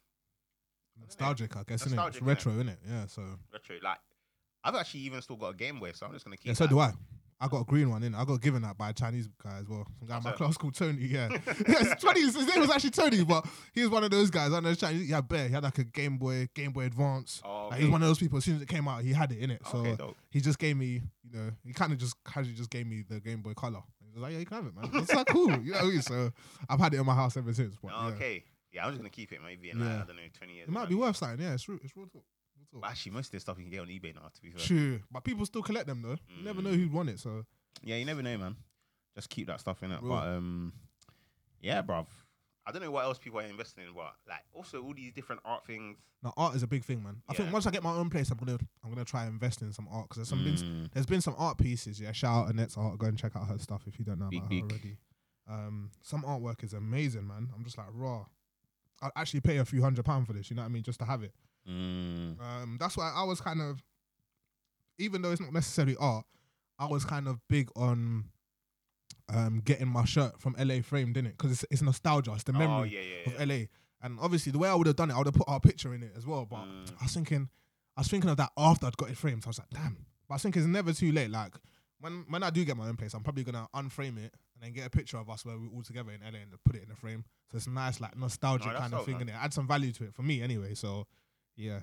nostalgic, I guess. It's Nostalgic, innit? retro, innit? Yeah. So retro. Like, I've actually even still got a Game Boy, so I'm just gonna keep. yeah, so that. do I. I got a green one in. I got given that by a Chinese guy as well. Some guy in my class called Tony. Yeah, yeah. It's Tony. His name was actually Tony, but he was one of those guys. I know Chinese. Yeah, bear. He had like a Game Boy, Game Boy Advance. Oh, Like, he was one of those people. As soon as it came out, he had it in it. So okay, he just gave me, you know, he kind of just casually just gave me the Game Boy Color. He was like, yeah, you can have it, man. It's like cool, you know. What I mean? So I've had it in my house ever since. But yeah. Okay. Yeah, I'm just gonna keep it maybe in like, I don't know, 20 years. it might be worth something. Yeah, it's true. It's real talk. Talk. But actually, most of this stuff you can get on eBay now. To be fair. True, but people still collect them though. You never know who'd want it. So Yeah, you never know, man. Just keep that stuff in it. Real. But um, yeah, bruv. I don't know what else people are investing in, but like also all these different art things. now art is a big thing, man. I think Yeah. once I get my own place, I'm gonna I'm gonna try and invest in some art because there's some been, Mm. there's been some art pieces. Yeah, shout out Annette's art. Go and check out her stuff if you don't know Big, about big. her already. Um, some artwork is amazing, man. I'm just like raw. I'd actually pay a few hundred pound for this. You know what I mean? Just to have it. Mm. Um, that's why I was kind of, even though it's not necessarily art, I was kind of big on um getting my shirt from LA framed in it because it's, it's nostalgia. It's the memory Oh yeah, yeah, yeah. of LA. And obviously, the way I would have done it, I would have put our picture in it as well. But Mm. I was thinking, I was thinking of that after I'd got it framed. So I was like, damn. But I think it's never too late. Like when when I do get my own place, I'm probably gonna unframe it and then get a picture of us where we're all together in LA and put it in a frame. So it's nice, like nostalgic No, kind of thing man. in it. adds some value to it for me anyway. So yeah.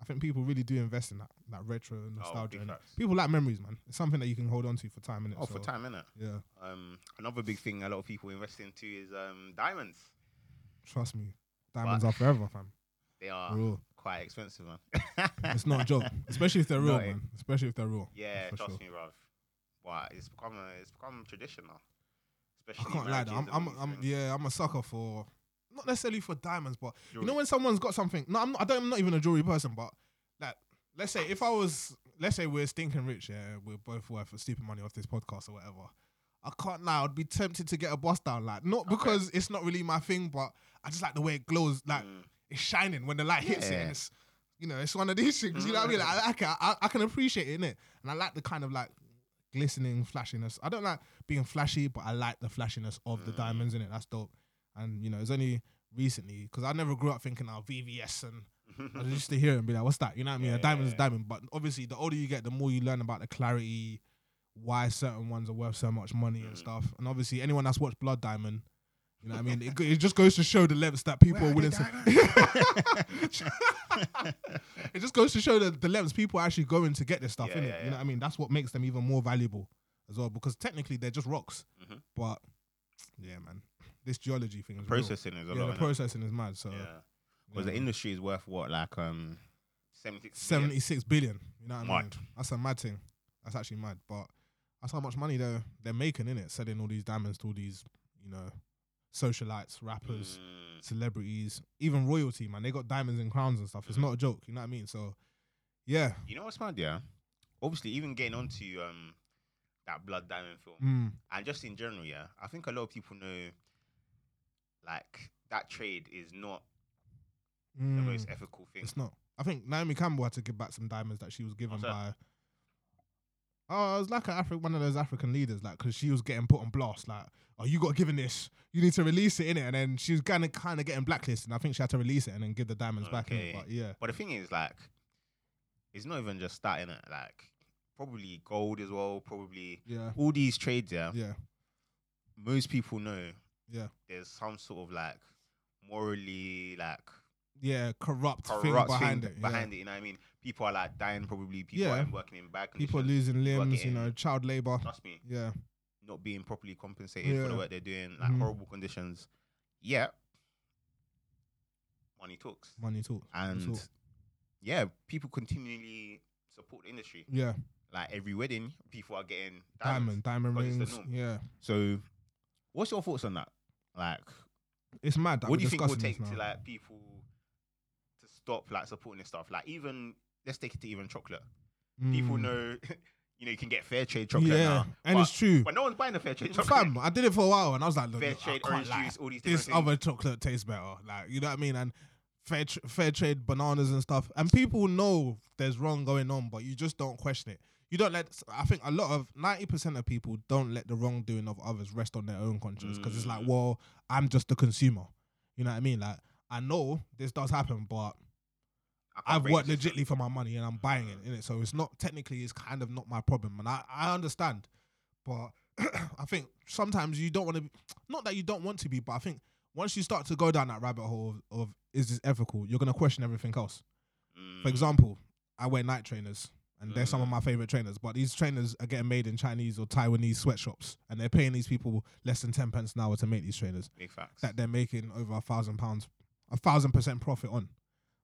I think people really do invest in that, that retro nostalgia. Oh, and facts. people like memories, man. It's something that you can hold on to for time, innit? Oh, for So, time, innit? Yeah, Um, another big thing a lot of people invest into is um diamonds. trust me. Diamonds are forever, fam. They are Real. quite expensive, man. It's not a joke, especially if they're real, No, man. Especially if they're real. Yeah, trust sure. me, bruv. Wow, it's become a, it's become traditional. I Especially can't lie. I'm, I'm, I'm, yeah, I'm a sucker for not necessarily for diamonds, but you know when someone's got something. No, I'm not, I don't. I'm not even a jewelry person, but like, let's say if I was, let's say we're stinking rich, yeah, we're both worth a stupid money off this podcast or whatever. I can't now. I'd be tempted to get a bust down, like not because it's not really my thing, but I just like the way it glows, like Mm. it's shining when the light hits it. Yeah. And it's, you know, it's one of these things. You know what I mean? Like, I like it. I, I can appreciate it, innit? And I like the kind of like glistening flashiness. I don't like being flashy, but I like the flashiness of the Mm. diamonds in it. That's dope. And you know, it's only recently because I never grew up thinking, "Oh, VVS," and I used to hear it and be like, "What's that?" You know what I mean? Yeah, a diamond's yeah, a diamond, but obviously, the older you get, the more you learn about the clarity, why certain ones are worth so much money and Mm. stuff. And obviously, anyone that's watched Blood Diamond. You know what I mean? It, it just goes to show the lengths that people Where are willing to. it just goes to show the, the lengths people are actually going to get this stuff, Yeah, innit? You know what I mean? That's what makes them even more valuable as well, because technically they're just rocks. Mhm. But yeah, man, this geology thing is real. Processing is a Yeah, lot. the processing is mad. So Yeah, yeah, because the industry is worth what, like um, seventy. 76 billion. You know what I mean? That's a mad thing. That's actually mad. But that's how much money they're they're making in it, selling all these diamonds to all these, you know, socialites, rappers, Mm, celebrities, even royalty, man. They got diamonds and crowns and stuff. It's Mhm. not a joke. You know what I mean? So yeah. You know what's mad? Yeah, obviously, even getting onto um that Blood Diamond film, Mm. and just in general, yeah, I think a lot of people know, like that trade is not the Mm. most ethical thing. It's not. I think Naomi Campbell had to give back some diamonds that she was given by. Oh, it was like an Afri- one of those African leaders, like because she was getting put on blast, like, "Oh, you got given this, you need to release it in it," and then she was kind of kind of getting blacklisted. And I think she had to release it and then give the diamonds back in But yeah, But the thing is, like, it's not even just starting it. Like, probably gold as well. Probably yeah, all these trades. Yeah, yeah, most people know yeah, there's some sort of like morally like yeah, corrupt, corrupt thing behind thing it. behind it. You know what I mean? People are like dying. Probably people Yeah. are working in bad yeah. People losing limbs, you know, child labor. Trust me, Yeah, not being properly compensated for the work they're doing. Like Mhm. horrible conditions. Yeah, money talks, money talks. And yeah, people continually support the industry. yeah, Like every wedding, people are getting diamonds. diamond, diamond because it's the rings. Yeah, So, what's your thoughts on that? Like, it's mad. That what do you think will take to like people to stop like supporting this stuff? Like, even let's take it to even chocolate. People Mm. know, you know, you can get fair trade chocolate yeah, now, and but, it's true. but no one's buying the fair trade chocolate. Fam, I did it for a while, and I was like, look, fair look, trade orange lie. juice, all these This things. other chocolate tastes better. Like, you know what I mean? And fair tr- fair trade bananas and stuff. And people know there's wrong going on, but you just don't question it. You don't let. I think a lot of ninety percent of people don't let the wrongdoing of others rest on their own conscience because it's like, Mm. well, I'm just the consumer. You know what I mean? Like, I know this does happen, but I've worked legitly for my money and I'm buying it in it. So it's not technically it's kind of not my problem. And I, I understand. But I think sometimes you don't want to be not that you don't want to be, but I think once you start to go down that rabbit hole of, of is this ethical, you're gonna question everything else. For Mm, example, I wear Nike trainers and they're some of Mm. my favorite trainers, but these trainers are getting made in Chinese or Taiwanese sweatshops and they're paying these people less than ten pence an hour to make these trainers big facts. that they're making over a thousand pounds, a thousand percent profit on.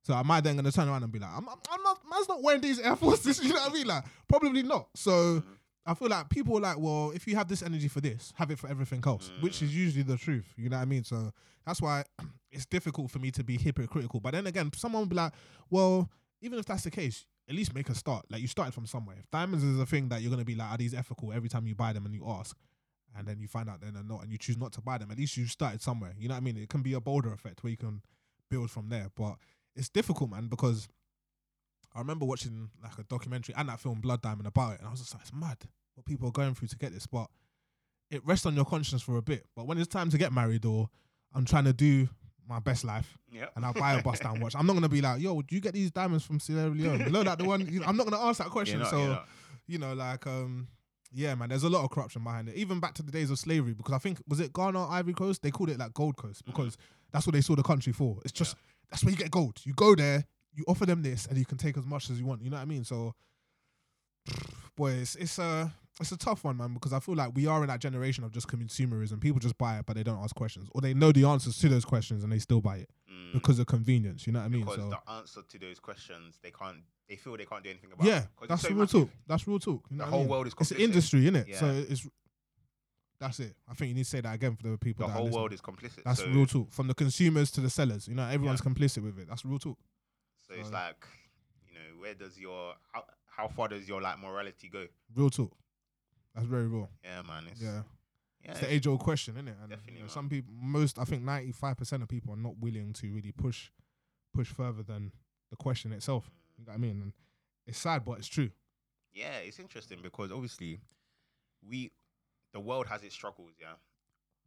So am I then going to turn around and be like, I'm, I'm, not, man's not wearing these Air Forces, you know what I mean? Like, probably not. So Mhm. I feel like people are like, well, if you have this energy for this, have it for everything else, which Mm. is usually the truth, you know what I mean? So that's why it's difficult for me to be hypocritical. But then again, someone will be like, well, even if that's the case, at least make a start. Like you started from somewhere. If diamonds is a thing that you're to be like, are these ethical every time you buy them and you ask, and then you find out then they're not, and you choose not to buy them. At least you started somewhere. You know what I mean? It can be a bolder effect where you can build from there. But it's difficult, man, because I remember watching like a documentary and that film Blood Diamond about it, and I was just like, it's mad what people are going through to get this. But it rests on your conscience for a bit. But when it's time to get married or I'm trying to do my best life yeah. and I'll buy a bust down watch, I'm not gonna be like, yo, do you get these diamonds from Sierra Leone? You know, like the one. You know, I'm not gonna ask that question. not, so you know, like um, Yeah, man. There's a lot of corruption behind it. Even back to the days of slavery, because I think was it Ghana, Ivory Coast? They called it like Gold Coast because that's what they saw the country for. It's just that's where you get gold. You go there, you offer them this, and you can take as much as you want. You know what I mean? So, boy, it's it's a it's a tough one, man, because I feel like we are in that generation of just consumerism. People just buy it, but they don't ask questions, or they know the answers to those questions and they still buy it Mm. because of convenience. You know what I mean? because So. the answer to those questions they can't they feel they can't do anything about Yeah, it. 'Cause it's that's so real massive. talk. That's real talk. You know The what I whole mean? world is It's an complicit. industry, isn't it? So it's that's it. I think you need to say that again for the people. The whole world is complicit. That's so, real talk. From the consumers to the sellers, you know, everyone's complicit with it. That's real talk. So it's like, you know, where does your how, how far does your like morality go? Real talk. That's very real. Yeah, man. It's, Yeah, yeah. it's the age old question, isn't it? And Definitely, you know, some people, most, I think, ninety five percent of people are not willing to really push, push further than the question itself. You know what I mean? And it's sad, but it's true. yeah, it's interesting because obviously we the world has its struggles, yeah,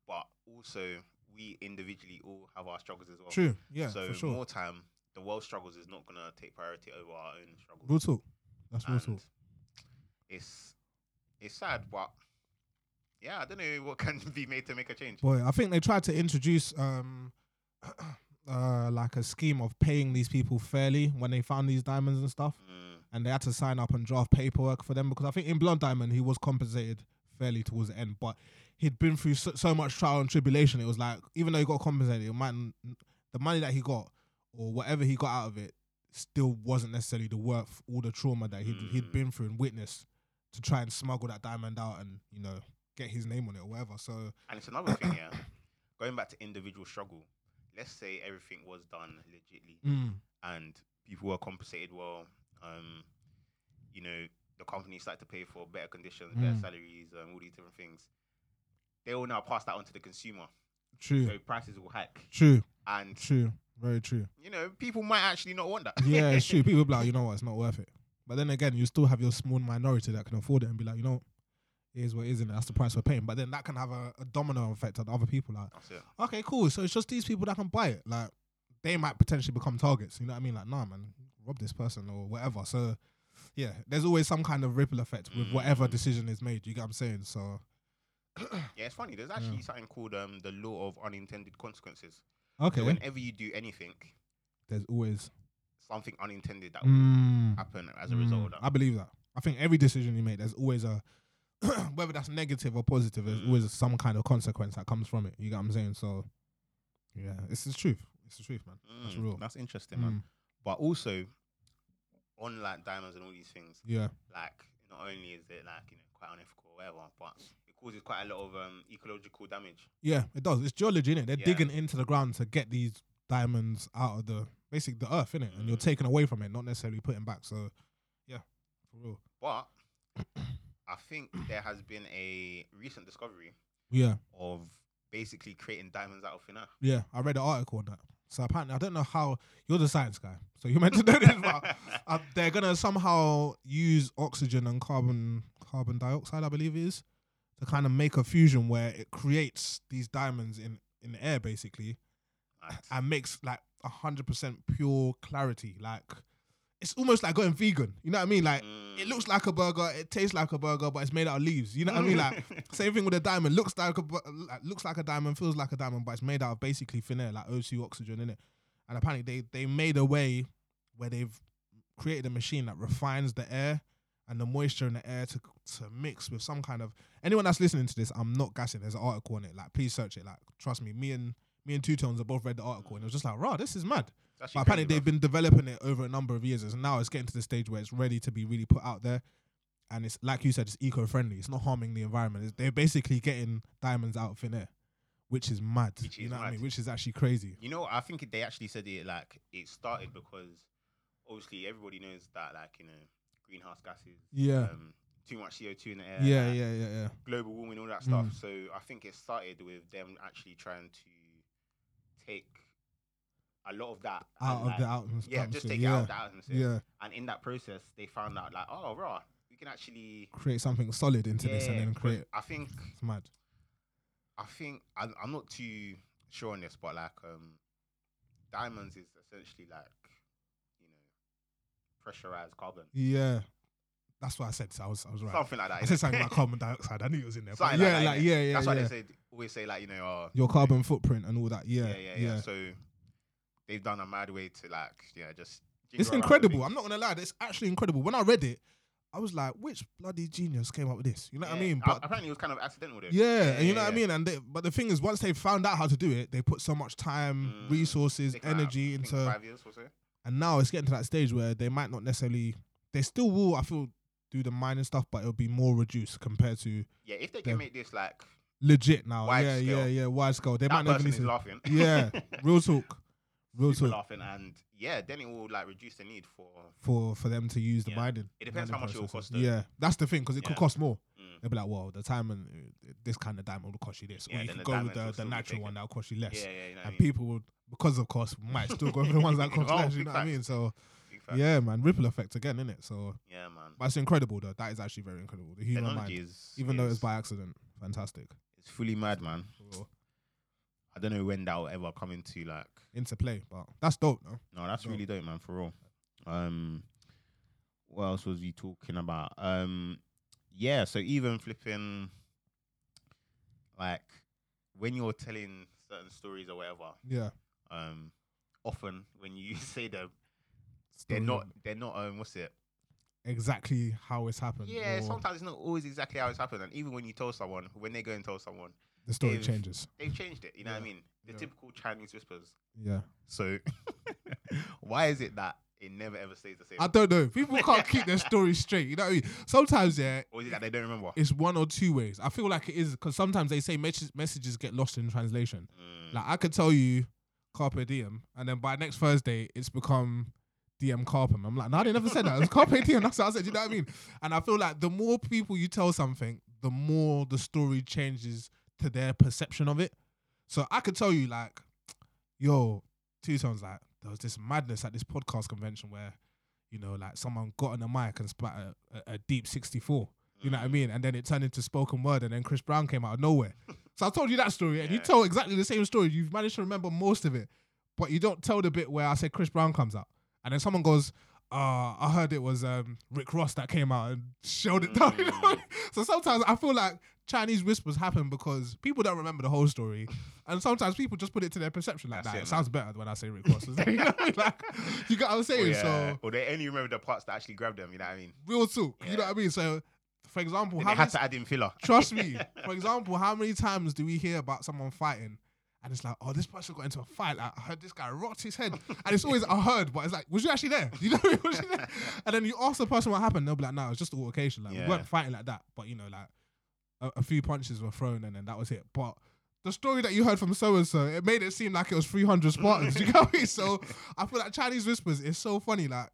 but also we individually all have our struggles as well. True. Yeah, so for sure. more time, the world struggles is not gonna take priority over our own struggles. real talk. That's real and talk. it's it's sad, but yeah, I don't know what can be made to make a change. Boy, I think they tried to introduce um uh like a scheme of paying these people fairly when they found these diamonds and stuff. Mm, And they had to sign up and draft paperwork for them because I think in Blood Diamond he was compensated fairly towards the end, but he'd been through so, so much trial and tribulation. It was like even though he got compensated, it might, the money that he got or whatever he got out of it still wasn't necessarily the worth all the trauma that he'd he'd Mm. been through and witnessed to try and smuggle that diamond out and you know get his name on it or whatever. So And it's another thing, yeah. Going back to individual struggle, let's say everything was done legitly mm, and people were compensated well. Um, you know, the company started to pay for better conditions, better Mm. salaries, um, all these different things. They will now pass that on to the consumer, true, so prices will hike. true, And true, very true. you know, people might actually not want that. yeah, it's true. People be like, you know what, it's not worth it. But then again, you still have your small minority that can afford it and be like, you know, it is what it is, and that's the price we're paying. But then that can have a, a domino effect on other people. Like, okay, cool. So it's just these people that can buy it. Like, they might potentially become targets. You know what I mean? Like, nah, man, rob this person or whatever. So, yeah, there's always some kind of ripple effect with whatever Mm. decision is made. You get what I'm saying? So, Yeah, it's funny. There's actually Yeah. something called um, the law of unintended consequences. okay, So whenever you do anything, there's always something unintended that will Mm, happen as a result mm, of that. I believe that. I think every decision you make, there's always a whether that's negative or positive, there's Mm. always some kind of consequence that comes from it. You get what I'm saying? So, yeah, it's the truth. It's the truth, man. That's Mm, real. That's interesting, man. Mm, But also, on like diamonds and all these things, yeah, like not only is it like you know quite unethical or whatever, but it causes quite a lot of um, ecological damage. yeah, it does. It's geology, innit? They're Yeah. digging into the ground to get these diamonds out of the basic the earth, innit? And you're Mm. taking away from it, not necessarily putting back. So, yeah, for real. But I think there has been a recent discovery Yeah, of basically creating diamonds out of thin air. yeah. I read an article on that. So apparently, I don't know how you're the science guy, so you're meant to know this. But uh, they're gonna somehow use oxygen and carbon carbon dioxide, I believe it is, to kind of make a fusion where it creates these diamonds in in the air, basically. And makes like a hundred percent pure clarity. Like it's almost like going vegan. You know what I mean? Like it Mm. looks like a burger, it tastes like a burger, but it's made out of leaves. You know what I mean? Like same thing with a diamond. Looks like a looks like a diamond, feels like a diamond, but it's made out of basically thin air, like O2 oxygen in it. And apparently they they made a way where they've created a machine that refines the air and the moisture in the air to to mix with some kind of anyone that's listening to this. I'm not gassing. There's an article on it. Like please search it. Like trust me. Me and me and Two Tones have both read the article and it was just like, raw, this is mad. But apparently they've been developing it over a number of years, and now it's getting to the stage where it's ready to be really put out there. And it's like you said, it's eco-friendly. It's not harming the environment. It's, they're basically getting diamonds out of thin air, which is mad. Which you is know what I mad. mean? Which is actually crazy. You know, I think they actually said it like it started because obviously everybody knows that like you know greenhouse gases, Yeah, um, too much CO two in the air, yeah, like, yeah, yeah, yeah. global warming, all that stuff. Mm. So I think it started with them actually trying to take a lot of that Out of like, the atmosphere. yeah, just take yeah. it out of the atmosphere. Yeah, And in that process, they found out like, oh, raw, we can actually create something solid into this, and then create. I think It's mad. I think I'm, I'm not too sure on this, but like um, diamonds is essentially like you know pressurized carbon. Yeah, That's what I said. So I was I was right. something like that. I said something like carbon dioxide. I knew it was in there. Something yeah, like, that, like yeah, yeah, That's yeah. why they said always say like you know uh, Your carbon footprint and all that. Yeah, yeah, yeah, yeah, So they've done a mad way to like yeah just. It's incredible. I'm not gonna lie. It's actually incredible. When I read it, I was like, which bloody genius came up with this? You know what I mean? But apparently it was kind of accidental. Though. yeah, and you know yeah, what I mean. And they, but the thing is, once they found out how to do it, they put so much time, Mm. resources, energy into, five years or so. and now it's getting to that stage where they might not necessarily. They still will. I feel do the mining stuff, but it'll be more reduced compared to Yeah, if they the- can make this like legit now. Yeah, yeah, scale. yeah. Wide scale. They that might not person is laughing. Yeah, real talk, real People talk. laughing, and yeah, then it will like reduce the need for. For for them to use the Yeah. mining. It depends mining how much it will cost, though. Yeah, that's the thing because it could cost more. Mm. They'll be like, well, the time and uh, this kind of diamond will cost you this, Yeah, or you could the go with the, the natural one that'll cost you less. Yeah, yeah, you know what I and mean? people would, because of cost, might still go for the ones that cost Oh, less. You know what I mean? So Fact. yeah, man, ripple effect again, innit? So, yeah, man. but it's incredible though. That is actually very incredible. The human Technology mind, is even though it's by accident, fantastic. it's fully mad, man. I don't know when that will ever come into like. into play, but that's dope, though. No, that's Dope. really dope, man. For real. Um, what else was he talking about? Um, yeah. So even flipping, like, when you're telling certain stories or whatever, Yeah, um, often when you say them, they're not. They're not. Um, what's it? exactly how it's happened. Yeah. Sometimes it's not always exactly how it's happened, and even when you tell someone, when they go and tell someone, the story they've- changes. they've changed it. You know what I mean? The Yeah. typical Chinese whispers. Yeah. So, why is it that it never ever stays the same? I don't know. People can't keep their story straight. You know what I mean? Sometimes, yeah, or is it that they don't remember? it's one or two ways. I feel like it is because sometimes they say messages messages get lost in translation. Mm. Like I could tell you carpe diem, and then by next Thursday it's become DM carpum. I'm like, no, they never said that. It's carpe diem. That's what I said. Do You know what I mean? And I feel like the more people you tell something, the more the story changes to their perception of it. So I could tell you like, yo, two sounds like there was this madness at this podcast convention where, you know, like someone got on the mic and spat a, a, a deep 64. You know what I mean? And then it turned into spoken word, and then Chris Brown came out of nowhere. So I told you that story, and you told exactly the same story. You've managed to remember most of it, but you don't tell the bit where I said Chris Brown comes out, and then someone goes, uh, I heard it was um, Rick Ross that came out and showed it down. You know? Mm. So sometimes I feel like Chinese whispers happen because people don't remember the whole story, and sometimes people just put it to their perception like That's that. it, It, sounds better when I say Rick Ross. you, know what I mean? like, you get what I'm Or, saying? yeah, So or they only remember the parts that actually grabbed them. You know what I mean? real talk. You know what I mean? So, for example, Then how they many had to add in filler. Trust me. For example, how many times do we hear about someone fighting and it's like, oh, this person got into a fight. Like, I heard this guy rocked his head. And it's always, I heard, but it's like, was you actually there? You know, was you there? And then you ask the person what happened, they'll be like, no, it was just an altercation. Like, Yeah. we weren't fighting like that. But, you know, like, a, a few punches were thrown and then that was it. But the story that you heard from so and so, it made it seem like it was 300 Spartans. you know what I mean? So I feel like Chinese Whispers is so funny. Like,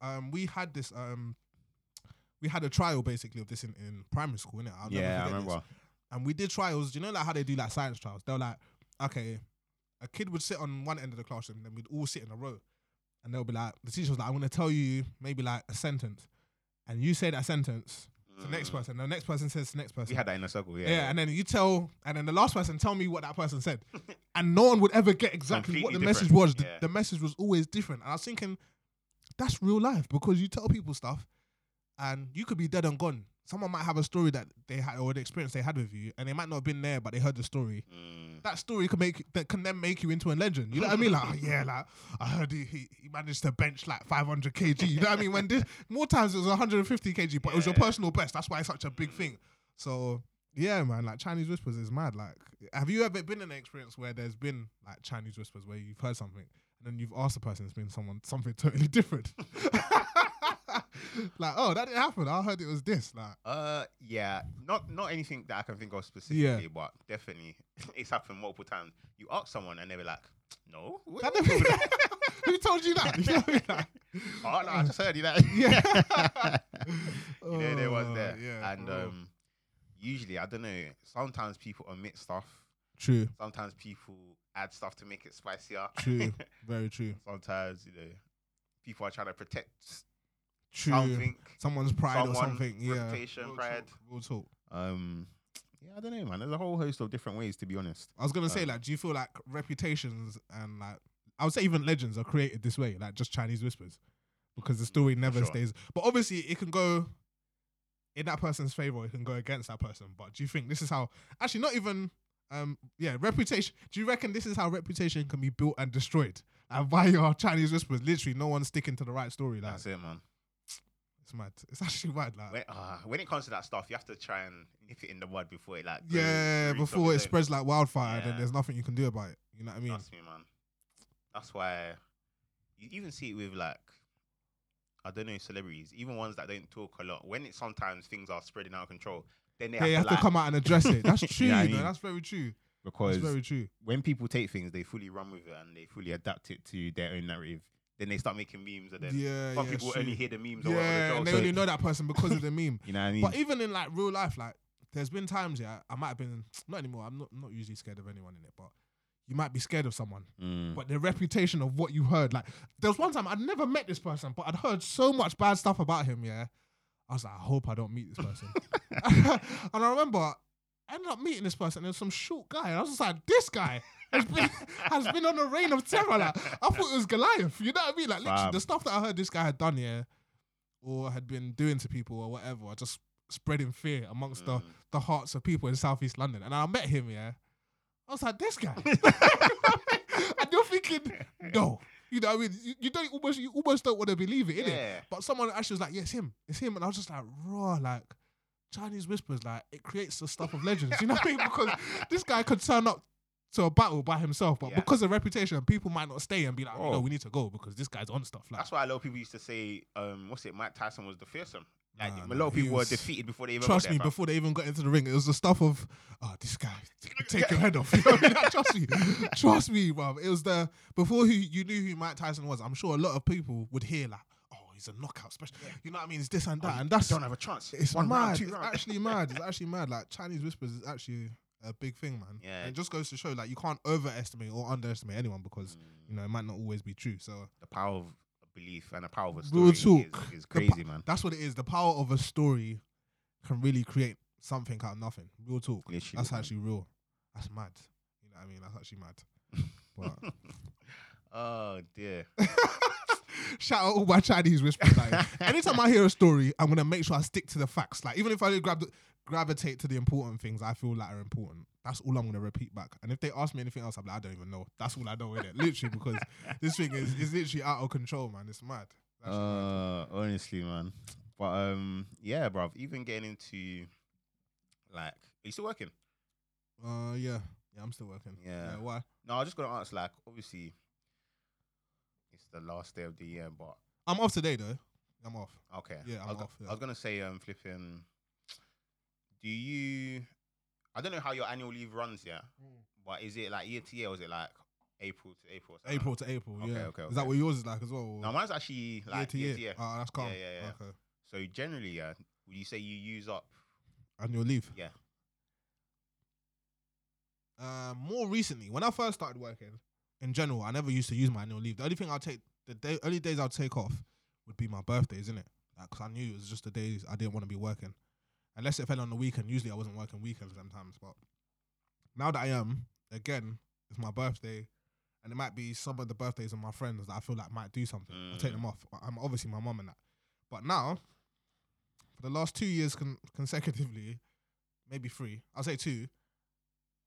um, we had this, um, we had a trial basically of this in, in primary school, innit? I'll Yeah, I forget this remember. and we did trials. You know, like how they do like science trials. They're like, okay, a kid would sit on one end of the classroom, then we'd all sit in a row, and they'll be like, the teacher was like, I'm gonna tell you maybe like a sentence, and you say that sentence to the next Mm. person. The next person says to the next person. We had that in a circle. Yeah, yeah, and then you tell, and then the last person tell me what that person said, and no one would ever get exactly what the Completely message was. The, yeah. the message was always different, and I was thinking, that's real life because you tell people stuff, and you could be dead and gone. Someone might have a story that they had or the experience they had with you, and they might not have been there, but they heard the story. Mm. That story can make that can then make you into a legend. You know what I mean? Like, oh, yeah, like I heard he, he he managed to bench like 500 kg. You know what I mean? When this more times it was 150 kg, but it was your personal best. That's why it's such a big thing. So yeah, man, like Chinese whispers is mad. Like, have you ever been in an experience where there's been like Chinese whispers where you've heard something and then you've asked the person, it's been someone something totally different? like, oh, that didn't happen. I heard it was this. Like, Uh, yeah, not not anything that I can think of specifically, yeah. but definitely it's happened multiple times. You ask someone and they be like, "No, what that you who told you that? You know I mean? Like, oh no, I just heard you that. Yeah. you know, there was Oh, there, yeah, and um, usually I don't know. Sometimes people omit stuff. True, Sometimes people add stuff to make it spicier. true, very true, Sometimes you know, people are trying to protect true. something. Someone's pride or something. Yeah, reputation, Real pride. Talk, real talk. Um, yeah, I don't know, man. There's a whole host of different ways, to be honest. I was gonna say, Um, like, do you feel like reputations and like, I would say even legends are created this way, like just Chinese whispers, because the story never sure. stays. But obviously, it can go in that person's favor, it can go against that person. But do you think this is how? Actually, not even. Um, yeah, reputation. Do you reckon this is how reputation can be built and destroyed? And by your Chinese whispers, literally, no one's sticking to the right story. Like, That's it, man. It's mad. It's actually mad. Like, When, uh, when it comes to that stuff, you have to try and nip it in the bud before it like. yeah, before it spreads like wildfire, then there's nothing you can do about it. You know what I mean? Trust me, man. That's why you even see it with like I don't know celebrities, even ones that don't talk a lot. When it sometimes things are spreading out of control, then they, They have have, to like, come out and address it. That's true. know I you know, mean? that's very true. because That's very true. when people take things, they fully run with it and they fully adapt it to their own narrative. Then they start making memes, and then Yeah, some yeah, people true. only hear the memes or whatever. Yeah, the and they So, only know that person because of the meme. you know what I mean? But even in like real life, like there's been times, yeah, I might have been not anymore. I'm not not usually scared of anyone in it, but you might be scared of someone. Mm. But the reputation of what you heard, like there was one time I'd never met this person, but I'd heard so much bad stuff about him. Yeah, I was like, I hope I don't meet this person. and I remember I ended up meeting this person. There's some short guy, and I was just like, this guy has been has been on a reign of terror. Like I thought it was Goliath. You know what I mean? Like literally, Fam. the stuff that I heard this guy had done, yeah, or had been doing to people or whatever, I just spreading fear amongst the Mm. the hearts of people in Southeast London. And I met him, yeah. I was like, this guy. and you're thinking, no. You know what I mean? You, you don't almost you almost don't want to believe it, innit? Yeah. But someone actually was like, yeah, it's him. It's him. And I was just like, raw, like Chinese whispers, like it creates the stuff of legends. You know what I mean? Because this guy could turn up to a battle by himself, but Yeah. because of reputation, people might not stay and be like, Oh. no, we need to go because this guy's on stuff. Like, That's why a lot of people used to say, um, what's it? Mike Tyson was the fearsome. Like Nah, a lot of people were defeated before they even Trust got me, before they even got into the ring, it was the stuff of, oh, this guy, take your head off. You know I mean? Like, Trust me, trust me, bro. It was the before who you knew who Mike Tyson was. I'm sure a lot of people would hear like, he's a knockout special. You know what I mean? It's this and that, Oh, and that's don't have a chance. it's One mad. round, it's actually mad. It's actually mad. Like Chinese whispers is actually a big thing, man. Yeah. And it just goes to show like you can't overestimate or underestimate anyone because Mm. you know it might not always be true. So the power of belief and the power of a story Real is, talk. is The crazy, po- man. That's what it is. The power of a story can really create something out of nothing. Real talk. Literally, That's man. actually real. That's mad. You know what I mean? That's actually mad. But oh dear. shout out all my Chinese whispers. Like, anytime I hear a story, I'm gonna make sure I stick to the facts. Like even if I grab the, gravitate to the important things I feel like are important, that's all I'm gonna repeat back. And if they ask me anything else, I'm like, I don't even know. That's all I know in it. Literally, because this thing is is literally out of control, man. It's mad. Mad. Uh, honestly, man. But um, yeah, bruv. Even getting into like, are you still working? Uh, yeah, yeah. I'm still working. Yeah. why? No, I was just gonna ask. Like, obviously, the last day of the year, but I'm off today though. I'm off. okay. Yeah, I I'm was, go- off, yeah. I was gonna say, um, flipping. Do you? I don't know how your annual leave runs, yeah. But is it like year to year, or is it like April to April? or April to April. Okay, yeah. okay, Is that what yours is like as well? or that? No, mine's actually like year to year. year. Oh, that's calm. Yeah, yeah, yeah. Okay. So generally, yeah, would you say you use up? Annual leave. Yeah. Uh, more recently, when I first started working, in general, I never used to use my annual leave. The only thing I'll take, the day, only days I'll take off would be my birthdays, innit? Like, cause I knew it was just the days I didn't want to be working. Unless it fell on the weekend. Usually I wasn't working weekends sometimes. But now that I am, again, it's my birthday. And it might be some of the birthdays of my friends that I feel like might do something. I'll take Mm. them off. I'm obviously my mum and that. But now, for the last two years con- consecutively, maybe three, I'll say two,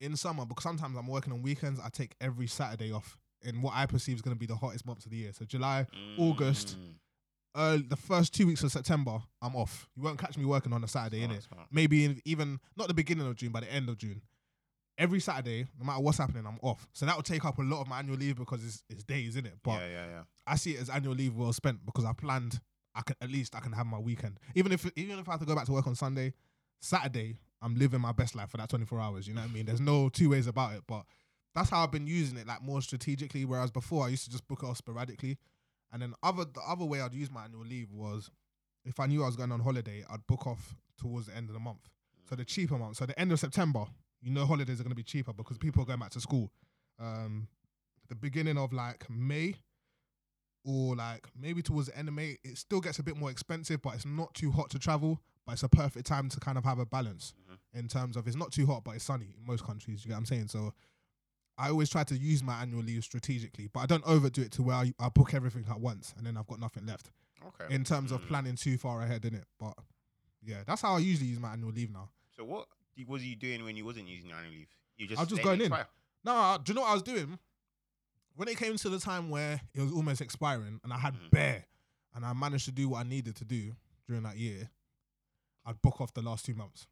in summer, because sometimes I'm working on weekends, I take every Saturday off in what I perceive is going to be the hottest months of the year. So July, August. Mm. uh, the first two weeks of September, I'm off. You won't catch me working on a Saturday, in it. Maybe in, even not the beginning of June, but the end of June. Every Saturday, no matter what's happening, I'm off. So that will take up a lot of my annual leave because it's, it's days, it. But yeah, yeah, yeah. I see it as annual leave well spent because I planned. I can at least I can have my weekend. Even if even if I have to go back to work on Sunday, Saturday I'm living my best life for that 24 hours. You know what I mean? There's no two ways about it. But that's how I've been using it, like more strategically. Whereas before I used to just book it off sporadically, and then other the other way I'd use my annual leave was if I knew I was going on holiday, I'd book off towards the end of the month. So the cheaper month. So the end of September, you know, holidays are going to be cheaper because people are going back to school. Um, the beginning of like May or like maybe towards the end of May, it still gets a bit more expensive, but it's not too hot to travel. But it's a perfect time to kind of have a balance. In terms of it's not too hot, but it's sunny in most countries. You get what I'm saying? So I always try to use my annual leave strategically, but I don't overdo it to where I, I book everything at once and then I've got nothing left Okay. in terms of Mm. planning too far ahead in it. But Yeah, that's how I usually use my annual leave now. So what was you doing when you wasn't using your annual leave? You just I was just going in. expire? No, do you know what I was doing? When it came to the time where it was almost expiring and I had Mhm. bare and I managed to do what I needed to do during that year, I'd book off the last two months.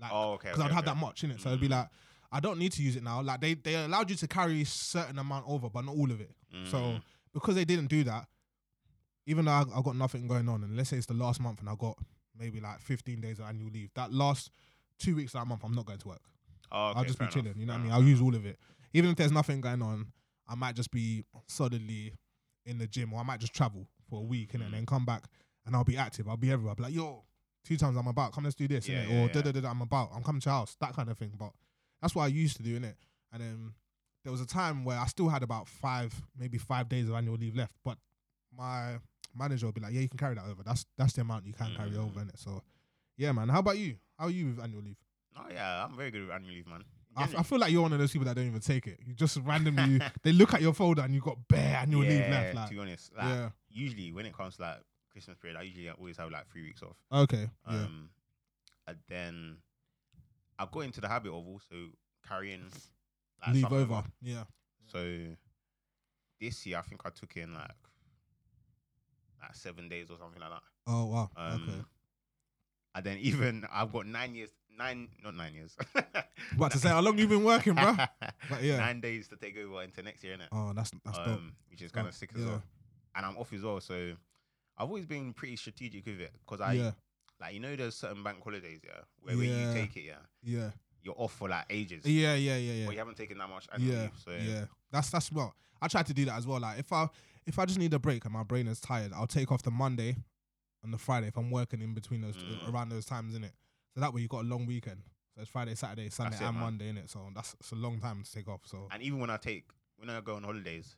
Like, Oh, okay. because okay, I'd had okay. that much in it. So it'd be Mm. like, I don't need to use it now. Like they they allowed you to carry a certain amount over, but not all of it. So Mm. because they didn't do that, even though I, I got nothing going on, and let's say it's the last month and I got maybe like 15 days of annual leave, that last two weeks of that month, I'm not going to work. Oh, okay, I'll just be chilling. enough, You know what I mean? I'll fair use all of it. Even if there's nothing going on, I might just be solidly in the gym or I might just travel for a week and Mm. then come back and I'll be active. I'll be everywhere. I'll be like, yo, two times I'm about, come let's do this, Yeah, yeah, or da da da da, I'm about, I'm coming to your house, that kind of thing. But that's what I used to do, innit? And then there was a time where I still had about five, maybe five days of annual leave left, but my manager would be like, yeah, you can carry that over. That's that's the amount you can carry Mm. over, innit? So, yeah, man. How about you? How are you with annual leave? Oh yeah, I'm very good with annual leave, man. I, f- I feel like you're one of those people that don't even take it. You just randomly they look at your folder and you got bare annual leave Yeah, left. Like, to be honest, like, yeah, usually when it comes to like Christmas period, I usually always have like three weeks off. okay, yeah, Um, and then I got into the habit of also carrying like, leave some over. Yeah, So this year, I think I took in like like seven days or something like that. oh wow, Um, okay. And then even I've got nine years, nine not nine years. About to say how long you been working, bro? But yeah, nine days to take over into next year, innit? oh that's that's dope. um, which is kind of sick as yeah. well. And I'm off as well, so I've always been pretty strategic with it because I yeah, like you know there's certain bank holidays, yeah, where Yeah. when you take it, yeah, yeah, you're off for like ages. yeah, yeah, yeah, But yeah, you haven't taken that much annual yeah, leave, so yeah. That's that's well. I try to do that as well. Like if I if I just need a break and my brain is tired, I'll take off the Monday and the Friday if I'm working in between those Mm. around those times, in it. So that way you got a long weekend. So it's Friday, Saturday, Sunday, it, and man. Monday, in it. So that's it's a long time to take off. So And even when I take when I go on holidays,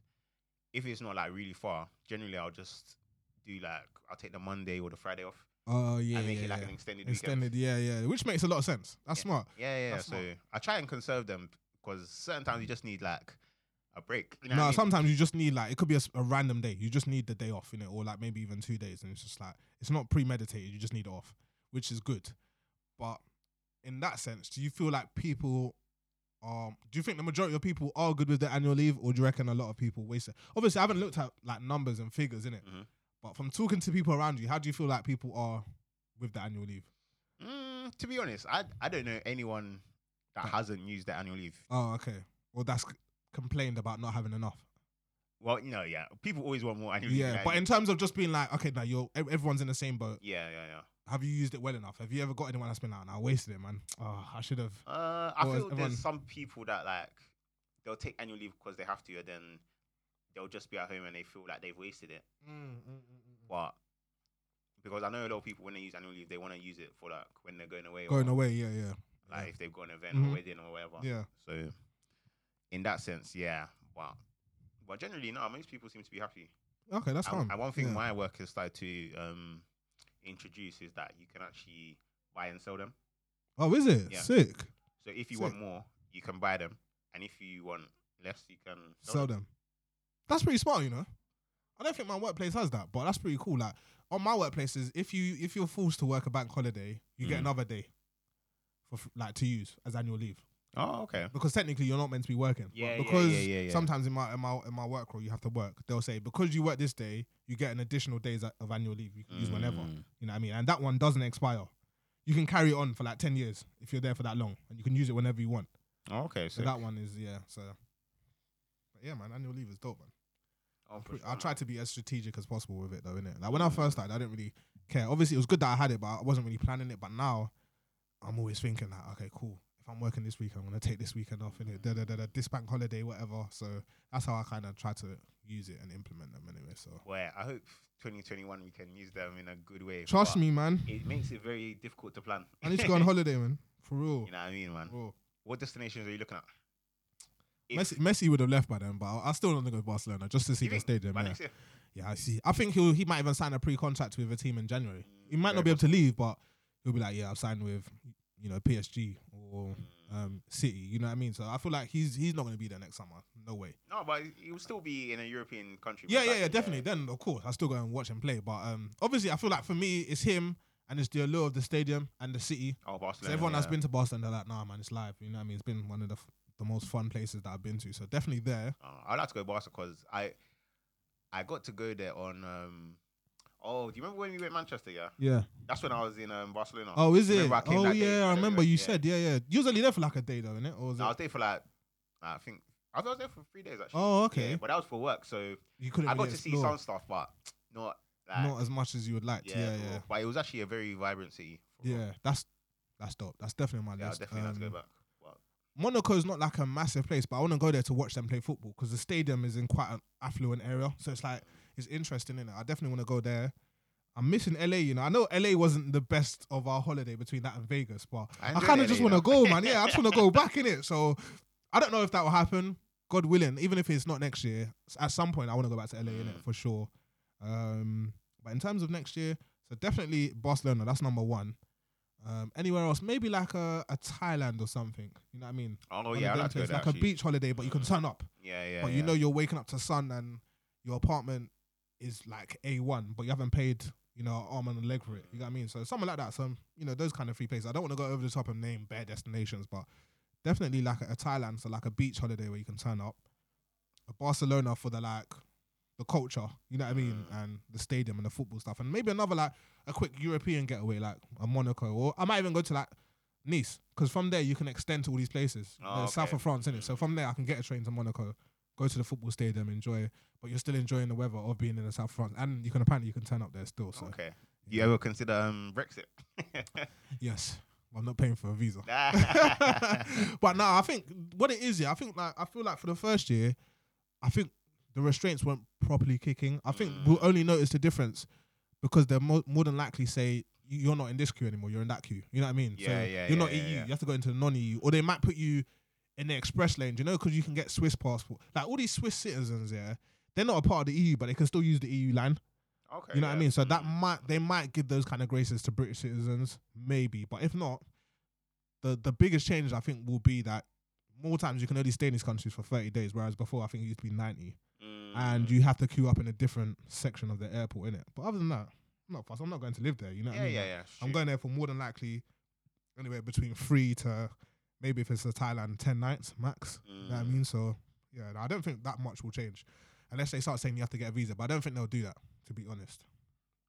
if it's not like really far, generally I'll just do like I'll take the Monday or the Friday off Oh yeah, and make yeah, it like yeah. an extended, extended. Yeah, yeah, which makes a lot of sense. That's Yeah. smart. Yeah, yeah. That's so smart. I try and conserve them because certain times you just need like a break. You know no, I mean? sometimes you just need like it could be a random day. You just need the day off in it, or like maybe even two days, and it's just like it's not premeditated. You just need it off, which is good. But in that sense, do you feel like people? Um, do you think the majority of people are good with their annual leave, or do you reckon a lot of people waste it? Obviously, I haven't looked at like numbers and figures in it, Mhm. But from talking to people around you, how do you feel like people are with the annual leave? Mm, to be honest, I I don't know anyone that hasn't used their annual leave. Oh, okay. Well, that's c- complained about not having enough. Well, no, yeah, people always want more annual leave. Yeah, but in terms of just being like, okay, now you're everyone's in the same boat. yeah, yeah, yeah. Have you used it well enough? Have you ever got anyone that's been like, "Nah, I wasted it, man. Oh, I should have." Uh, I Or feel everyone- there's some people that like they'll take annual leave because they have to, and then they'll just be at home and they feel like they've wasted it. Mm, mm, mm, but because I know a lot of people when they use annual leave, they want to use it for like when they're going away, Going or, away, yeah, yeah, like if they've got an event or mm-hmm. wedding or whatever. yeah. So in that sense, yeah. But but generally, no. Most people seem to be happy. Okay, that's And, fine. and one thing yeah. my work has started to um, introduce is that you can actually buy and sell them. Oh, is it Yeah. sick? So if you Sick. want more, you can buy them, and if you want less, you can sell, Sell them. them. That's pretty smart, you know. I don't think my workplace has that, but that's pretty cool. Like on my workplaces, if you if you're forced to work a bank holiday, you get Mhm. another day for like to use as annual leave Oh, okay. because technically you're not meant to be working. Yeah, yeah, because yeah, yeah, yeah. sometimes in my in my in my work role you have to work. They'll say because you work this day, you get an additional days of annual leave you can use whenever. Mm. You know what I mean? And that one doesn't expire. You can carry it on for like ten years if you're there for that long, and you can use it whenever you want. Oh, okay, So so that one is yeah. So, but yeah, man, annual leave is dope, man. Oh, for Pretty- sure, I man. tried to be as strategic as possible with it, though, innit? Like when I first started, I didn't really care. Obviously, it was good that I had it, but I wasn't really planning it. But now, I'm always thinking like, okay, cool. If I'm working this week, I'm gonna take this weekend off, innit? Da da da da. This bank holiday, whatever. So that's how I kind of try to use it and implement them anyway. So Well, I hope 2021 we can use them in a good way. trust me, man. It makes it very difficult to plan. I need to go on holiday, man. For real. You know what I mean, man? For real. What destinations are you looking at? Messi, Messi would have left by then, but I, I still want to go to Barcelona just to see the stadium. Yeah. yeah, I see. I think he'll he might even sign a pre-contract with a team in January. He might not be able to leave, but he'll be like, yeah, I've signed with you know PSG or um, City. You know what I mean? So I feel like he's he's not going to be there next summer. No way. No, but he will still be in a European country. Yeah, yeah, yeah, definitely. Then of course I still go and watch him play. But um, obviously I feel like for me it's him and it's the allure of the stadium and the city. Oh, So Barcelona. everyone that's yeah. been to Barcelona, they're like, nah, man, it's live. You know what I mean? It's been one of the f- the most fun places that I've been to. So definitely there. Uh, I like to go Barca because I I got to go there on. um Oh, do you remember when we went Manchester? Yeah, Yeah. that's when I was in um, Barcelona. Oh, is it? I Oh, yeah. I remember you yeah. said, yeah, yeah. You was only there for like a day, though, innit? Or was No, I it? was there for like I think I was there for three days actually. Oh, okay. Yeah, but that was for work, so You couldn't. I got really to see some stuff, but not like, not as much as you would like. to. yeah, Yeah, yeah, But it was actually a very vibrant city. yeah. That's that's dope. That's definitely on my yeah, I list. definitely have to Um, go back. But Monaco's not like a massive place, but I want to go there to watch them play football because the stadium is in quite an affluent area. So it's like it's interesting in it. I definitely want to go there. I'm missing LA, you know. I know LA wasn't the best of our holiday between that and Vegas, but I I, kind of just want to go, man. Yeah, I just want to go back in it. So I don't know if that will happen. God willing, even if it's not next year, at some point I want to go back to LA in it Mm. for sure. Um, but in terms of next year, so definitely Barcelona. That's number one. Um, anywhere else, maybe like a, a Thailand or something. You know what I mean? oh One yeah, like to go places, like a beach holiday, but you can turn up. Yeah, yeah. but you know you're waking up to sun and your apartment is like a one, but you haven't paid you know arm and a leg for it. You know what I mean? So something like that. Some you know those kind of free places. I don't want to go over the top and name bare destinations, but definitely like a, a Thailand, so like a beach holiday where you can turn up. A Barcelona for the like the culture, you know what I mean, Mm. and the stadium and the football stuff, and maybe another like a quick European getaway, like a Monaco, or I might even go to like Nice, because from there you can extend to all these places. Oh, the south of France, in it. So from there I can get a train to Monaco, go to the football stadium, enjoy, but you're still enjoying the weather of being in the south of France, and you can apparently you can turn up there still. So Okay. You ever consider um, Brexit? yes, I'm not paying for a visa. But no, I think what it is, yeah, I think like I feel like for the first year, I think the restraints weren't properly kicking. I think Mm. we'll only notice the difference because they're mo- more than likely say "You- you're not in this queue anymore, you're in that queue. You know what I mean? so Yeah, yeah, you're not yeah, EU. yeah, yeah. You have to go into the non-EU, or they might put you in the express lane. You know? Because you can get Swiss passport. Like all these Swiss citizens, yeah, they're not a part of the EU, but they can still use the EU line. okay. You know what I mean? So that Mm. might they might give those kind of graces to British citizens, maybe. But if not, the the biggest change I think will be that more times you can only stay in these countries for thirty days, whereas before I think it used to be ninety, Mm. And you have to queue up in a different section of the airport in it. But other than that, I'm not fussed. I'm not going to live there. You know what yeah, I mean? yeah, Like, yeah. I'm going there for more than likely anywhere between three to maybe if it's a Thailand ten nights max. You know what I Mm. mean? So yeah, I don't think that much will change unless they start saying you have to get a visa. But I don't think they'll do that. To be honest.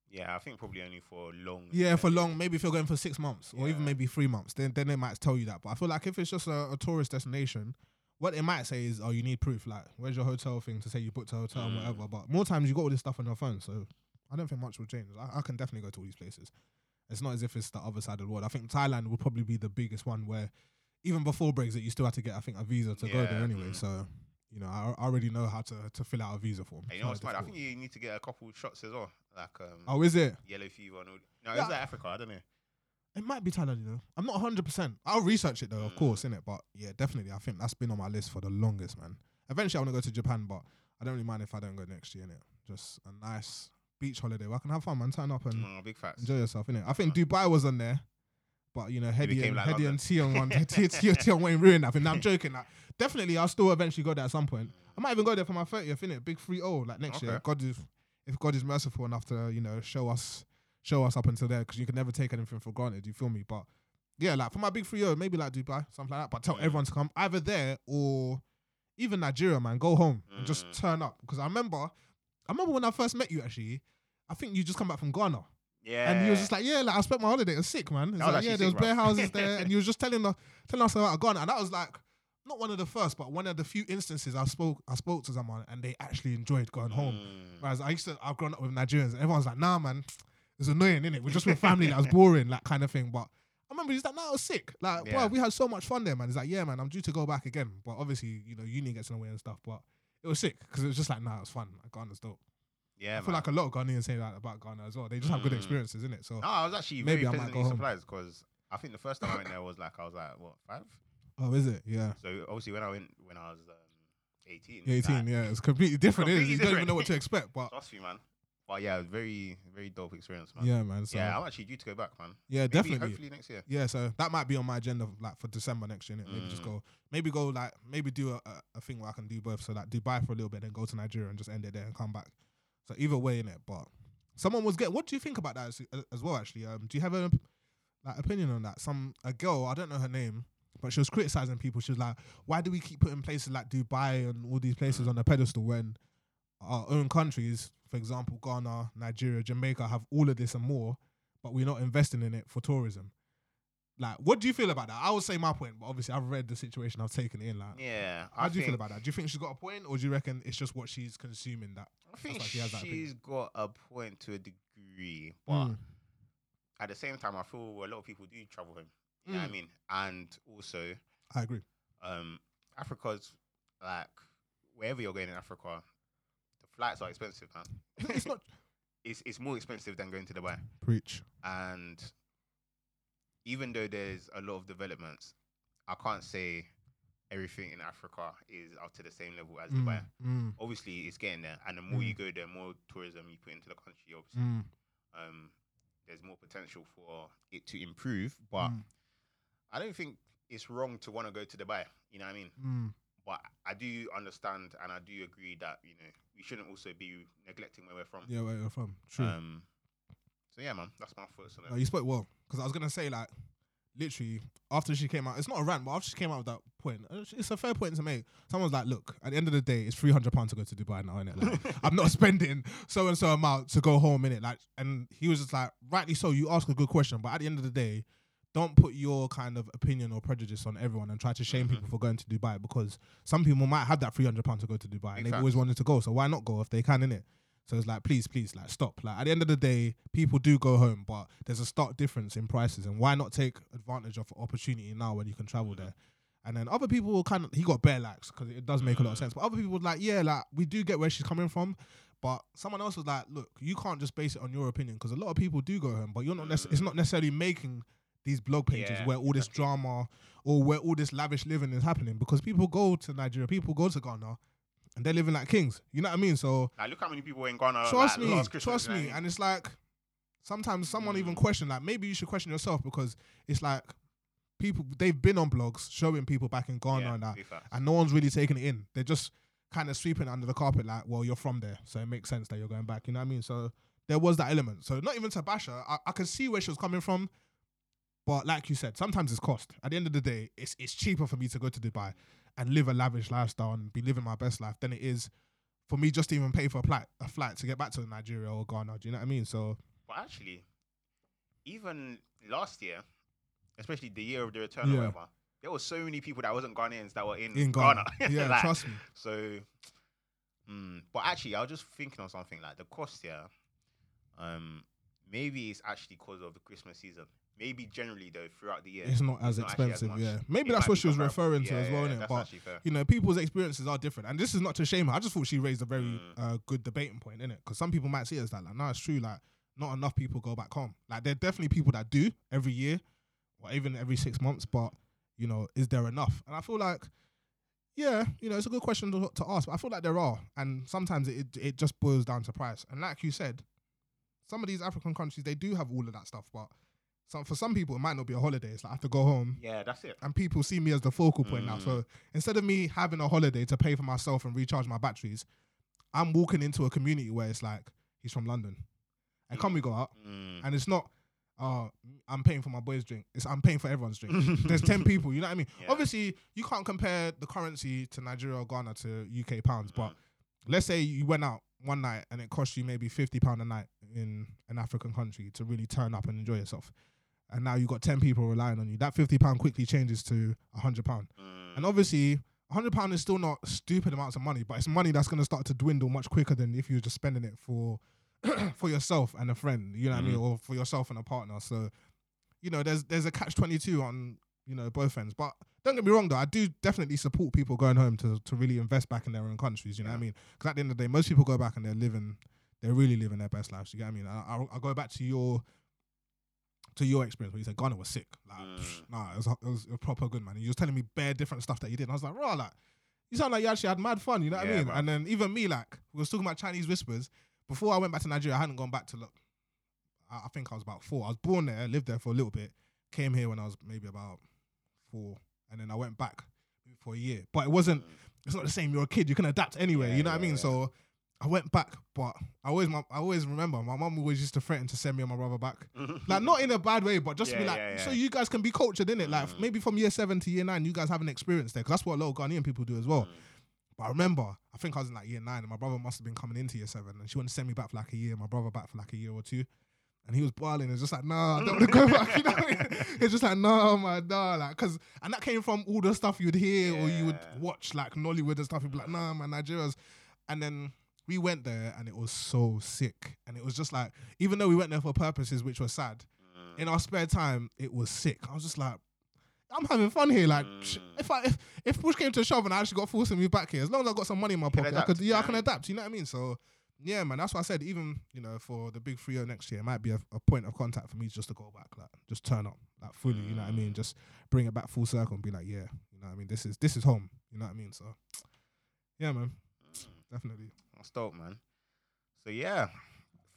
Yeah, I think probably only for long. Yeah, for long. Maybe if you're going for six months or even maybe three months, then then they might tell you that. But I feel like if it's just a, a tourist destination, what they might say is, "Oh, you need proof. Like, where's your hotel thing to say you booked a hotel and Mm. whatever." But more times you got all this stuff on your phone, so I don't think much will change. I, I can definitely go to all these places. It's not as if it's the other side of the world. I think Thailand would probably be the biggest one where even before Brexit, you still had to get, I think, a visa to go there anyway. mm. So. You know, I, I already know how to, to fill out a visa form. Hey, you know not what's mad? I difficult. think you need to get a couple shots as well, like um, Oh, is it? yellow fever and all. No, Yeah. is that Africa? I don't know. It might be Thailand, you know. I'm not 100%. I'll research it though, of Mm. course, innit? But yeah, definitely. I think that's been on my list for the longest, man. Eventually, I want to go to Japan, but I don't really mind if I don't go next year, innit? Just a nice beach holiday where I can have fun, man. Turn up and Mm, big facts. enjoy yourself, innit? I think Dubai was on there, but you know, Headie became and, like Headie London. Tion one, T- Tion Wayne ruined that thing. No, I'm joking. Like, definitely, I'll still eventually go there at some point. I might even go there for my 30th, innit? Big 3 0, like next year. Okay. God is, if God is merciful enough to, you know, show us show us up until there, because you can never take anything for granted, Do you feel me? But yeah, like for my big 3 0, maybe like Dubai, something like that. But tell everyone to come either there or even Nigeria, man. Go home and just Mm. turn up. Because I remember, I remember when I first met you, actually, I think you just come back from Ghana. Yeah. And you was just like, yeah, like I spent my holiday. It was sick, man. It's was like, yeah, there was bare houses there, and you was just telling the, telling us about Ghana, and that was like not one of the first, but one of the few instances I spoke I spoke to someone and they actually enjoyed going home. Mm. Whereas I used to I've grown up with Nigerians, and everyone's like, nah, man, it's annoying, innit? We're just with family, that was boring, that kind of thing. But I remember he's like, nah, it was sick. Like, Yeah. bro, we had so much fun there, man. He's like, yeah, man, I'm due to go back again. But obviously, you know, uni gets in the way and stuff. But it was sick because it was just like, nah, it was fun. Like, Ghana's dope. Yeah, I feel like a lot of Ghanaians say that about Ghana as well. They just have good Mm. experiences, innit? So, No, I was actually Maybe I might pleasantly go surprised because I think the first time I went there was like I was like what five. oh, is it? Yeah. So obviously when I went when I was um, eighteen. 18, like, yeah, it's completely different. it is. Completely You don't even know what to expect, but Trust me, man. But yeah, very very dope experience, man. yeah, man. So yeah, I'm actually due to go back, man. yeah Maybe, definitely. Hopefully next year. Yeah, so that might be on my agenda, like for December next year. Maybe just Mm. go, maybe go like, maybe do a, a, a thing where I can do both. So like Dubai for a little bit, then go to Nigeria and just end it there and come back. So either way, in it, but someone was getting. What do you think about that as, as well? Actually, um, do you have a like opinion on that? Some a girl, I don't know her name, but she was criticizing people. She was like, "Why do we keep putting places like Dubai and all these places on a pedestal when our own countries, for example, Ghana, Nigeria, Jamaica, have all of this and more, but we're not investing in it for tourism?" Like, what do you feel about that? I would say my point, but obviously I've read the situation, I've taken it in. Like, Yeah. how I do you feel about that? Do you think she's got a point, or do you reckon it's just what she's consuming that? I think why she has that she's got a point to a degree, but Mm. at the same time, I feel a lot of people do travel home. You know what I Mm. mean? And also, I agree. um, Africa's like wherever you're going in Africa, flights are expensive, man. It's not It's it's more expensive than going to Dubai. preach. And even though there's a lot of developments, I can't say everything in Africa is up to the same level as Mm, Dubai. mm, Obviously, it's getting there, and the more you go there, more tourism you put into the country. Obviously, mm, um, there's more potential for it to improve. But mm, I don't think it's wrong to want to go to Dubai. You know what I mean? But I do understand and I do agree that you know we shouldn't also be neglecting where we're from. Yeah, where you're from. True. Um, so yeah, man, that's my thoughts on it. No, you spoke well because I was gonna say like, literally after she came out, it's not a rant, but after she came out with that point, uh, it's a fair point to make. Someone's like, look, at the end of the day, it's three hundred pounds to go to Dubai now, innit? Like, I'm not spending so and so amount to go home in it. Like, and he was just like, rightly so. You ask a good question, but at the end of the day. Don't put your kind of opinion or prejudice on everyone and try to shame Mhm. people for going to Dubai because some people might have that three hundred pounds to go to Dubai and they've always wanted to go. So why not go if they can in it? So it's like, please, please, like, stop. Like, at the end of the day, people do go home, but there's a stark difference in prices. And why not take advantage of opportunity now when you can travel there? And then other people will kind of, he got bare likes because it does make a lot of Mm. sense. But other people were like, yeah, like, we do get where she's coming from. But someone else was like, look, you can't just base it on your opinion because a lot of people do go home, but you're not, nec- it's not necessarily making these blog pages Yeah, where all this drama or where all this lavish living is happening because people go to Nigeria, people go to Ghana and they're living like kings. You know what I mean? So, Like, look how many people in Ghana. trust like, me, trust me. mean? And it's like sometimes someone even Mm. question like maybe you should question yourself because it's like people they've been on blogs showing people back in Ghana Yeah, and that, and no one's really taking it in. They're just kind of sweeping it under the carpet like, well, you're from there, so it makes sense that you're going back. You know what I mean? So there was that element. So not even to bash I, I could see where she was coming from. But like you said, sometimes it's cost. At the end of the day, it's it's cheaper for me to go to Dubai and live a lavish lifestyle and be living my best life than it is for me just to even pay for a flight a flight to get back to Nigeria or Ghana. Do you know what I mean? So But actually, even last year, especially the year of the return Yeah. or whatever, there were so many people that wasn't Ghanaians that were in, in Ghana, Ghana. yeah, Like, trust me. So, mm, but actually, I was just thinking of something like the cost here. Um, maybe it's actually because of the Christmas season. Maybe generally though, throughout the year, It's not as not actually as expensive. yeah, maybe it that's what she was referring to Yeah, as well, yeah, But you know, people's experiences are different, and this is not to shame her. I just thought she raised a very Mm. uh, good debating point, innit? Because some people might see it as that, like, no, it's true. Like, not enough people go back home. Like, there are definitely people that do every year, or even every six months. But you know, is there enough? And I feel like, yeah, you know, it's a good question to, to ask. But I feel like there are, and sometimes it it- it just boils down to price. And like you said, some of these African countries they do have all of that stuff, but some for some people it might not be a holiday. It's like I have to go home Yeah, that's it. and people see me as the focal point now. Mm. So instead of me having a holiday to pay for myself and recharge my batteries, I'm walking into a community where it's like he's from London, and can we go out? Mm. And it's not, uh, I'm paying for my boys' drink. It's I'm paying for everyone's drink. There's ten people. You know what I mean? Yeah. Obviously, you can't compare the currency to Nigeria or Ghana to UK pounds, but Mm. let's say you went out one night and it cost you maybe fifty pound a night in an African country to really turn up and enjoy yourself, and now you've got ten people relying on you. That fifty pound quickly changes to hundred pound, Mm. and obviously. hundred pound is still not stupid amounts of money, but it's money that's gonna start to dwindle much quicker than if you were just spending it for for yourself and a friend, you know what I mean, Mhm. or for yourself and a partner. So, you know, there's there's a catch twenty two on you know both ends. But don't get me wrong though, I do definitely support people going home to to really invest back in their own countries. You know what I Yeah. mean? Because at the end of the day, most people go back and they're living, they're really living their best lives. You get what I mean? I, I'll, I'll go back to your to your experience where you said Ghana was sick. Like, psh, Mm. nah, it was, it was proper good, man. And you was telling me bare different stuff that you did. And I was like, raw, like, you sound like you actually had mad fun. You know what I mean? And then even me, like, we was talking about Chinese whispers. Before I went back to Nigeria, I hadn't gone back to look. I, I think I was about four. I was born there, lived there for a little bit. Came here when I was maybe about four, and then I went back for a year. But it wasn't. Mm. It's not the same. You're a kid. You can adapt anyway. Yeah, you know what I mean? yeah. So I went back, but I always, my, I always remember my mum always used to threaten to send me and my brother back, like not in a bad way, but just to be like, yeah, so you guys can be cultured in it, like Mm. maybe from year seven to year nine, you guys have an experience there, because that's what a lot of Ghanaian people do as well. Mm. But I remember, I think I was in like year nine, and my brother must have been coming into year seven, and she wanted to send me back for like a year, my brother back for like a year or two. And he was boiling. It's just like, nah, I don't want to go back. You know I mean? It's just like, no, my nah, like, cause, and that came from all the stuff you'd hear or you would watch, like Nollywood and stuff. You'd be like, nah, man, Nigeria's. And then we went there, and it was so sick. And it was just like, even though we went there for purposes which were sad, Mm. in our spare time, it was sick. I was just like, I'm having fun here. Like, Mm. if I if, if push came to shove and I actually got forced to move back here, as long as I got some money in my pocket, I could yeah, I can adapt. You know what I mean? So yeah, man, that's why I said even you know for the big three next year, it might be a, a point of contact for me just to go back, like just turn up, like fully. You know what I mean? Mm. Just bring it back full circle and be like, yeah, you know what I mean? This is this is home. You know what I mean? So yeah, man, Mm. definitely. That's dope, man. So yeah,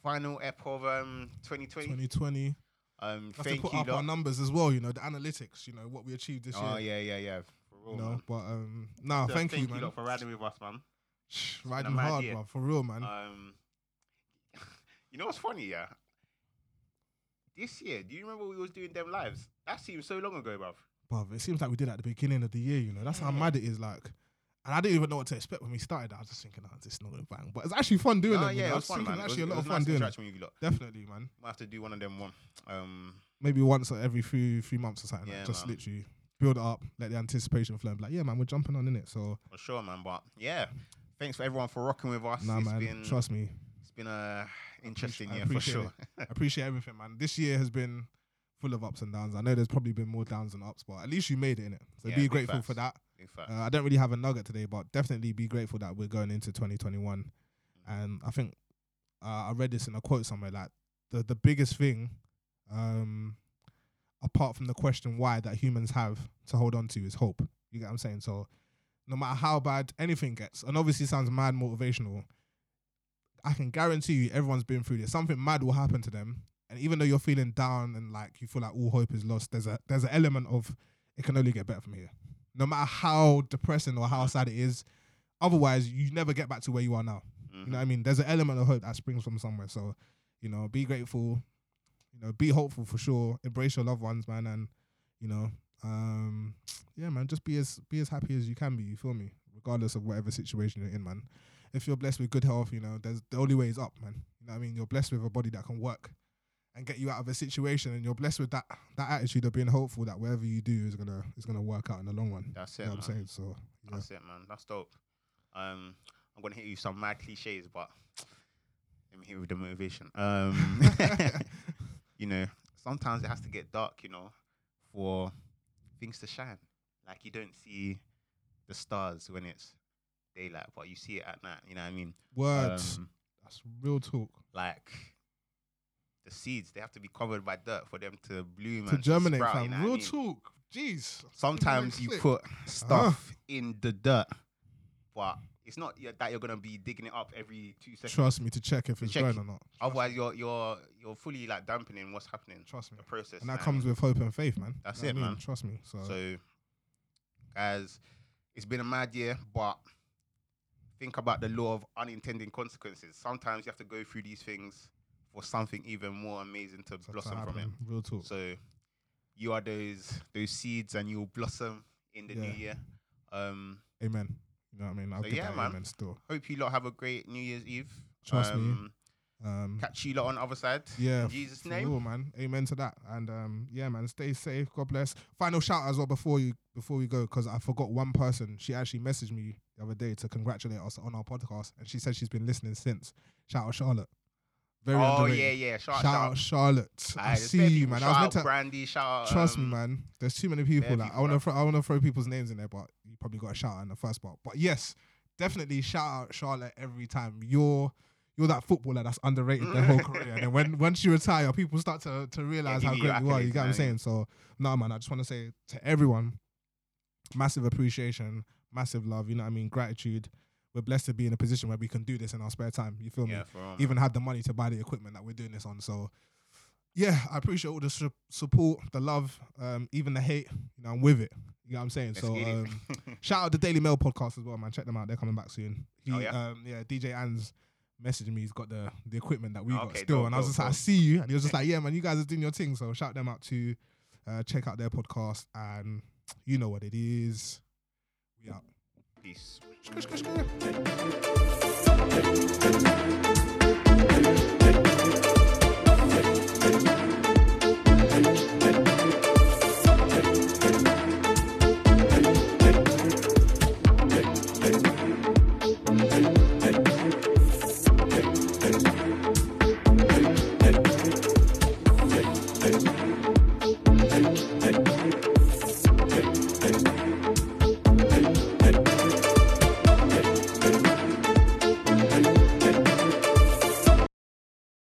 final ep of um 2020. 2020. Um, Have to thank put you. up our lot. numbers as well. You know the analytics. You know what we achieved this year. Oh year. yeah, yeah, yeah. For real, You know, man. but um, nah, So thank, you, man. lot for riding with us, man. Shh, Riding mad hard, year. bro, for real, man. Um, you know what's funny, yeah? This year, do you remember we was doing them lives? That seems so long ago, bruv. Bruv, it seems like we did at the beginning of the year, you know. That's how mad it is. Like, and I didn't even know what to expect when we started. I was just thinking, oh, this is not gonna bang. But it's actually fun doing it. you yeah, know? it was fun, man. It Actually, was, a lot of fun nice doing it. interaction with you lot. Definitely, man. Might have to do one of them one. Um, Maybe once every few few months or something. like, just man. literally build it up, let the anticipation flow. And be like, yeah, man, we're jumping on in it. So, for sure, man. But yeah, thanks for everyone for rocking with us. nah, It's man, been trust me. it's been a interesting year for sure. I appreciate everything, man. This year has been full of ups and downs. I know there's probably been more downs than ups, but at least you made it in it. So Yeah, be grateful facts. for that. Big fact. Uh, I don't really have a nugget today, but definitely be grateful that we're going into 2021. And I think uh, I read this in a quote somewhere like the the biggest thing, um, apart from the question why that humans have to hold on to is hope. You get what I'm saying? So no matter how bad anything gets, and obviously it sounds mad motivational, I can guarantee you everyone's been through this. Something mad will happen to them. And even though you're feeling down and like you feel like all hope is lost, there's a there's an element of it can only get better from here. No matter how depressing or how sad it is, otherwise you never get back to where you are now. You know what I mean? There's an element of hope that springs from somewhere. So, you know, be grateful, you know, be hopeful for sure. Embrace your loved ones, man, and you know, um, yeah, man, just be as be as happy as you can be. You feel me? Regardless of whatever situation you're in, man. If you're blessed with good health, you know, there's the only way is up, man. You know what I mean? You're blessed with a body that can work and get you out of a situation, and you're blessed with that that attitude of being hopeful that whatever you do is gonna is gonna work out in the long run. That's You it, know what I'm saying? So yeah. That's it, man. That's dope. Um, I'm gonna hit you some mad cliches, but let me hit you with the motivation. Um, you know, sometimes it has to get dark, you know, for things to shine. Like you don't see the stars when it's daylight, but you see it at night. You know what I mean? Words. Um, That's real talk. like the seeds, they have to be covered by dirt for them to bloom To and germinate, sprout, fam. you know what I real mean? talk. Jeez. sometimes you put stuff uh-huh. in the dirt, but it's not y- that you're gonna be digging it up every two seconds. Trust me to check if it's check growing it. or not. Trust Otherwise, you're you're you're fully like dampening what's happening. Trust me. The process, and that know comes with hope and faith, man. That's You know it, I mean? man. Trust me. So? So, guys, it's been a mad year, but think about the law of unintended consequences. Sometimes you have to go through these things for something even more amazing to so blossom to from it. happen. Real talk. So you are those those seeds, and you'll blossom in the new year. Um, Amen. You know what I mean? I'll So yeah, man. amen still. hope you lot have a great New Year's Eve. Trust me. um, Um, Catch you lot on the other side. yeah, In Jesus' name. real, man. Amen to that. And um, yeah, man, stay safe. God bless. Final shout as well before you before we go, because I forgot one person. She actually messaged me the other day to congratulate us on our podcast, and she said she's been listening since. Shout out Charlotte. Very oh underrated. yeah, yeah. Shout, Shout, out Charlotte. Aye, I see you, man. Shout I was meant to Brandy. Shout out. trust me, um, man. There's too many people. Like I want to, throw, I want to throw people's names in there, but you probably got a shout out in the first part. But yes, definitely shout out Charlotte every time. You're you're that footballer that's underrated their whole career, and then when once you retire, people start to to realize give how great you are. You get what I'm saying? So no, man. I just want to say to everyone, massive appreciation, massive love. You know what I mean? Gratitude. We're blessed to be in a position where we can do this in our spare time. You feel me? Yeah, for real, even had the money to buy the equipment that we're doing this on. So, yeah, I appreciate all the su- support, the love, um, even the hate. You know, I'm with it. You know what I'm saying? Let's so, um, shout out the Daily Mail podcast as well, man. Check them out. They're coming back soon. He, Oh, yeah? um, yeah, DJ Ans messaging me. He's got the the equipment that we got still, dope, and I was dope, just like, I see you, and he was just like, yeah, man, you guys are doing your thing. So shout them out to uh, check out their podcast, and you know what it is. We out. Isso.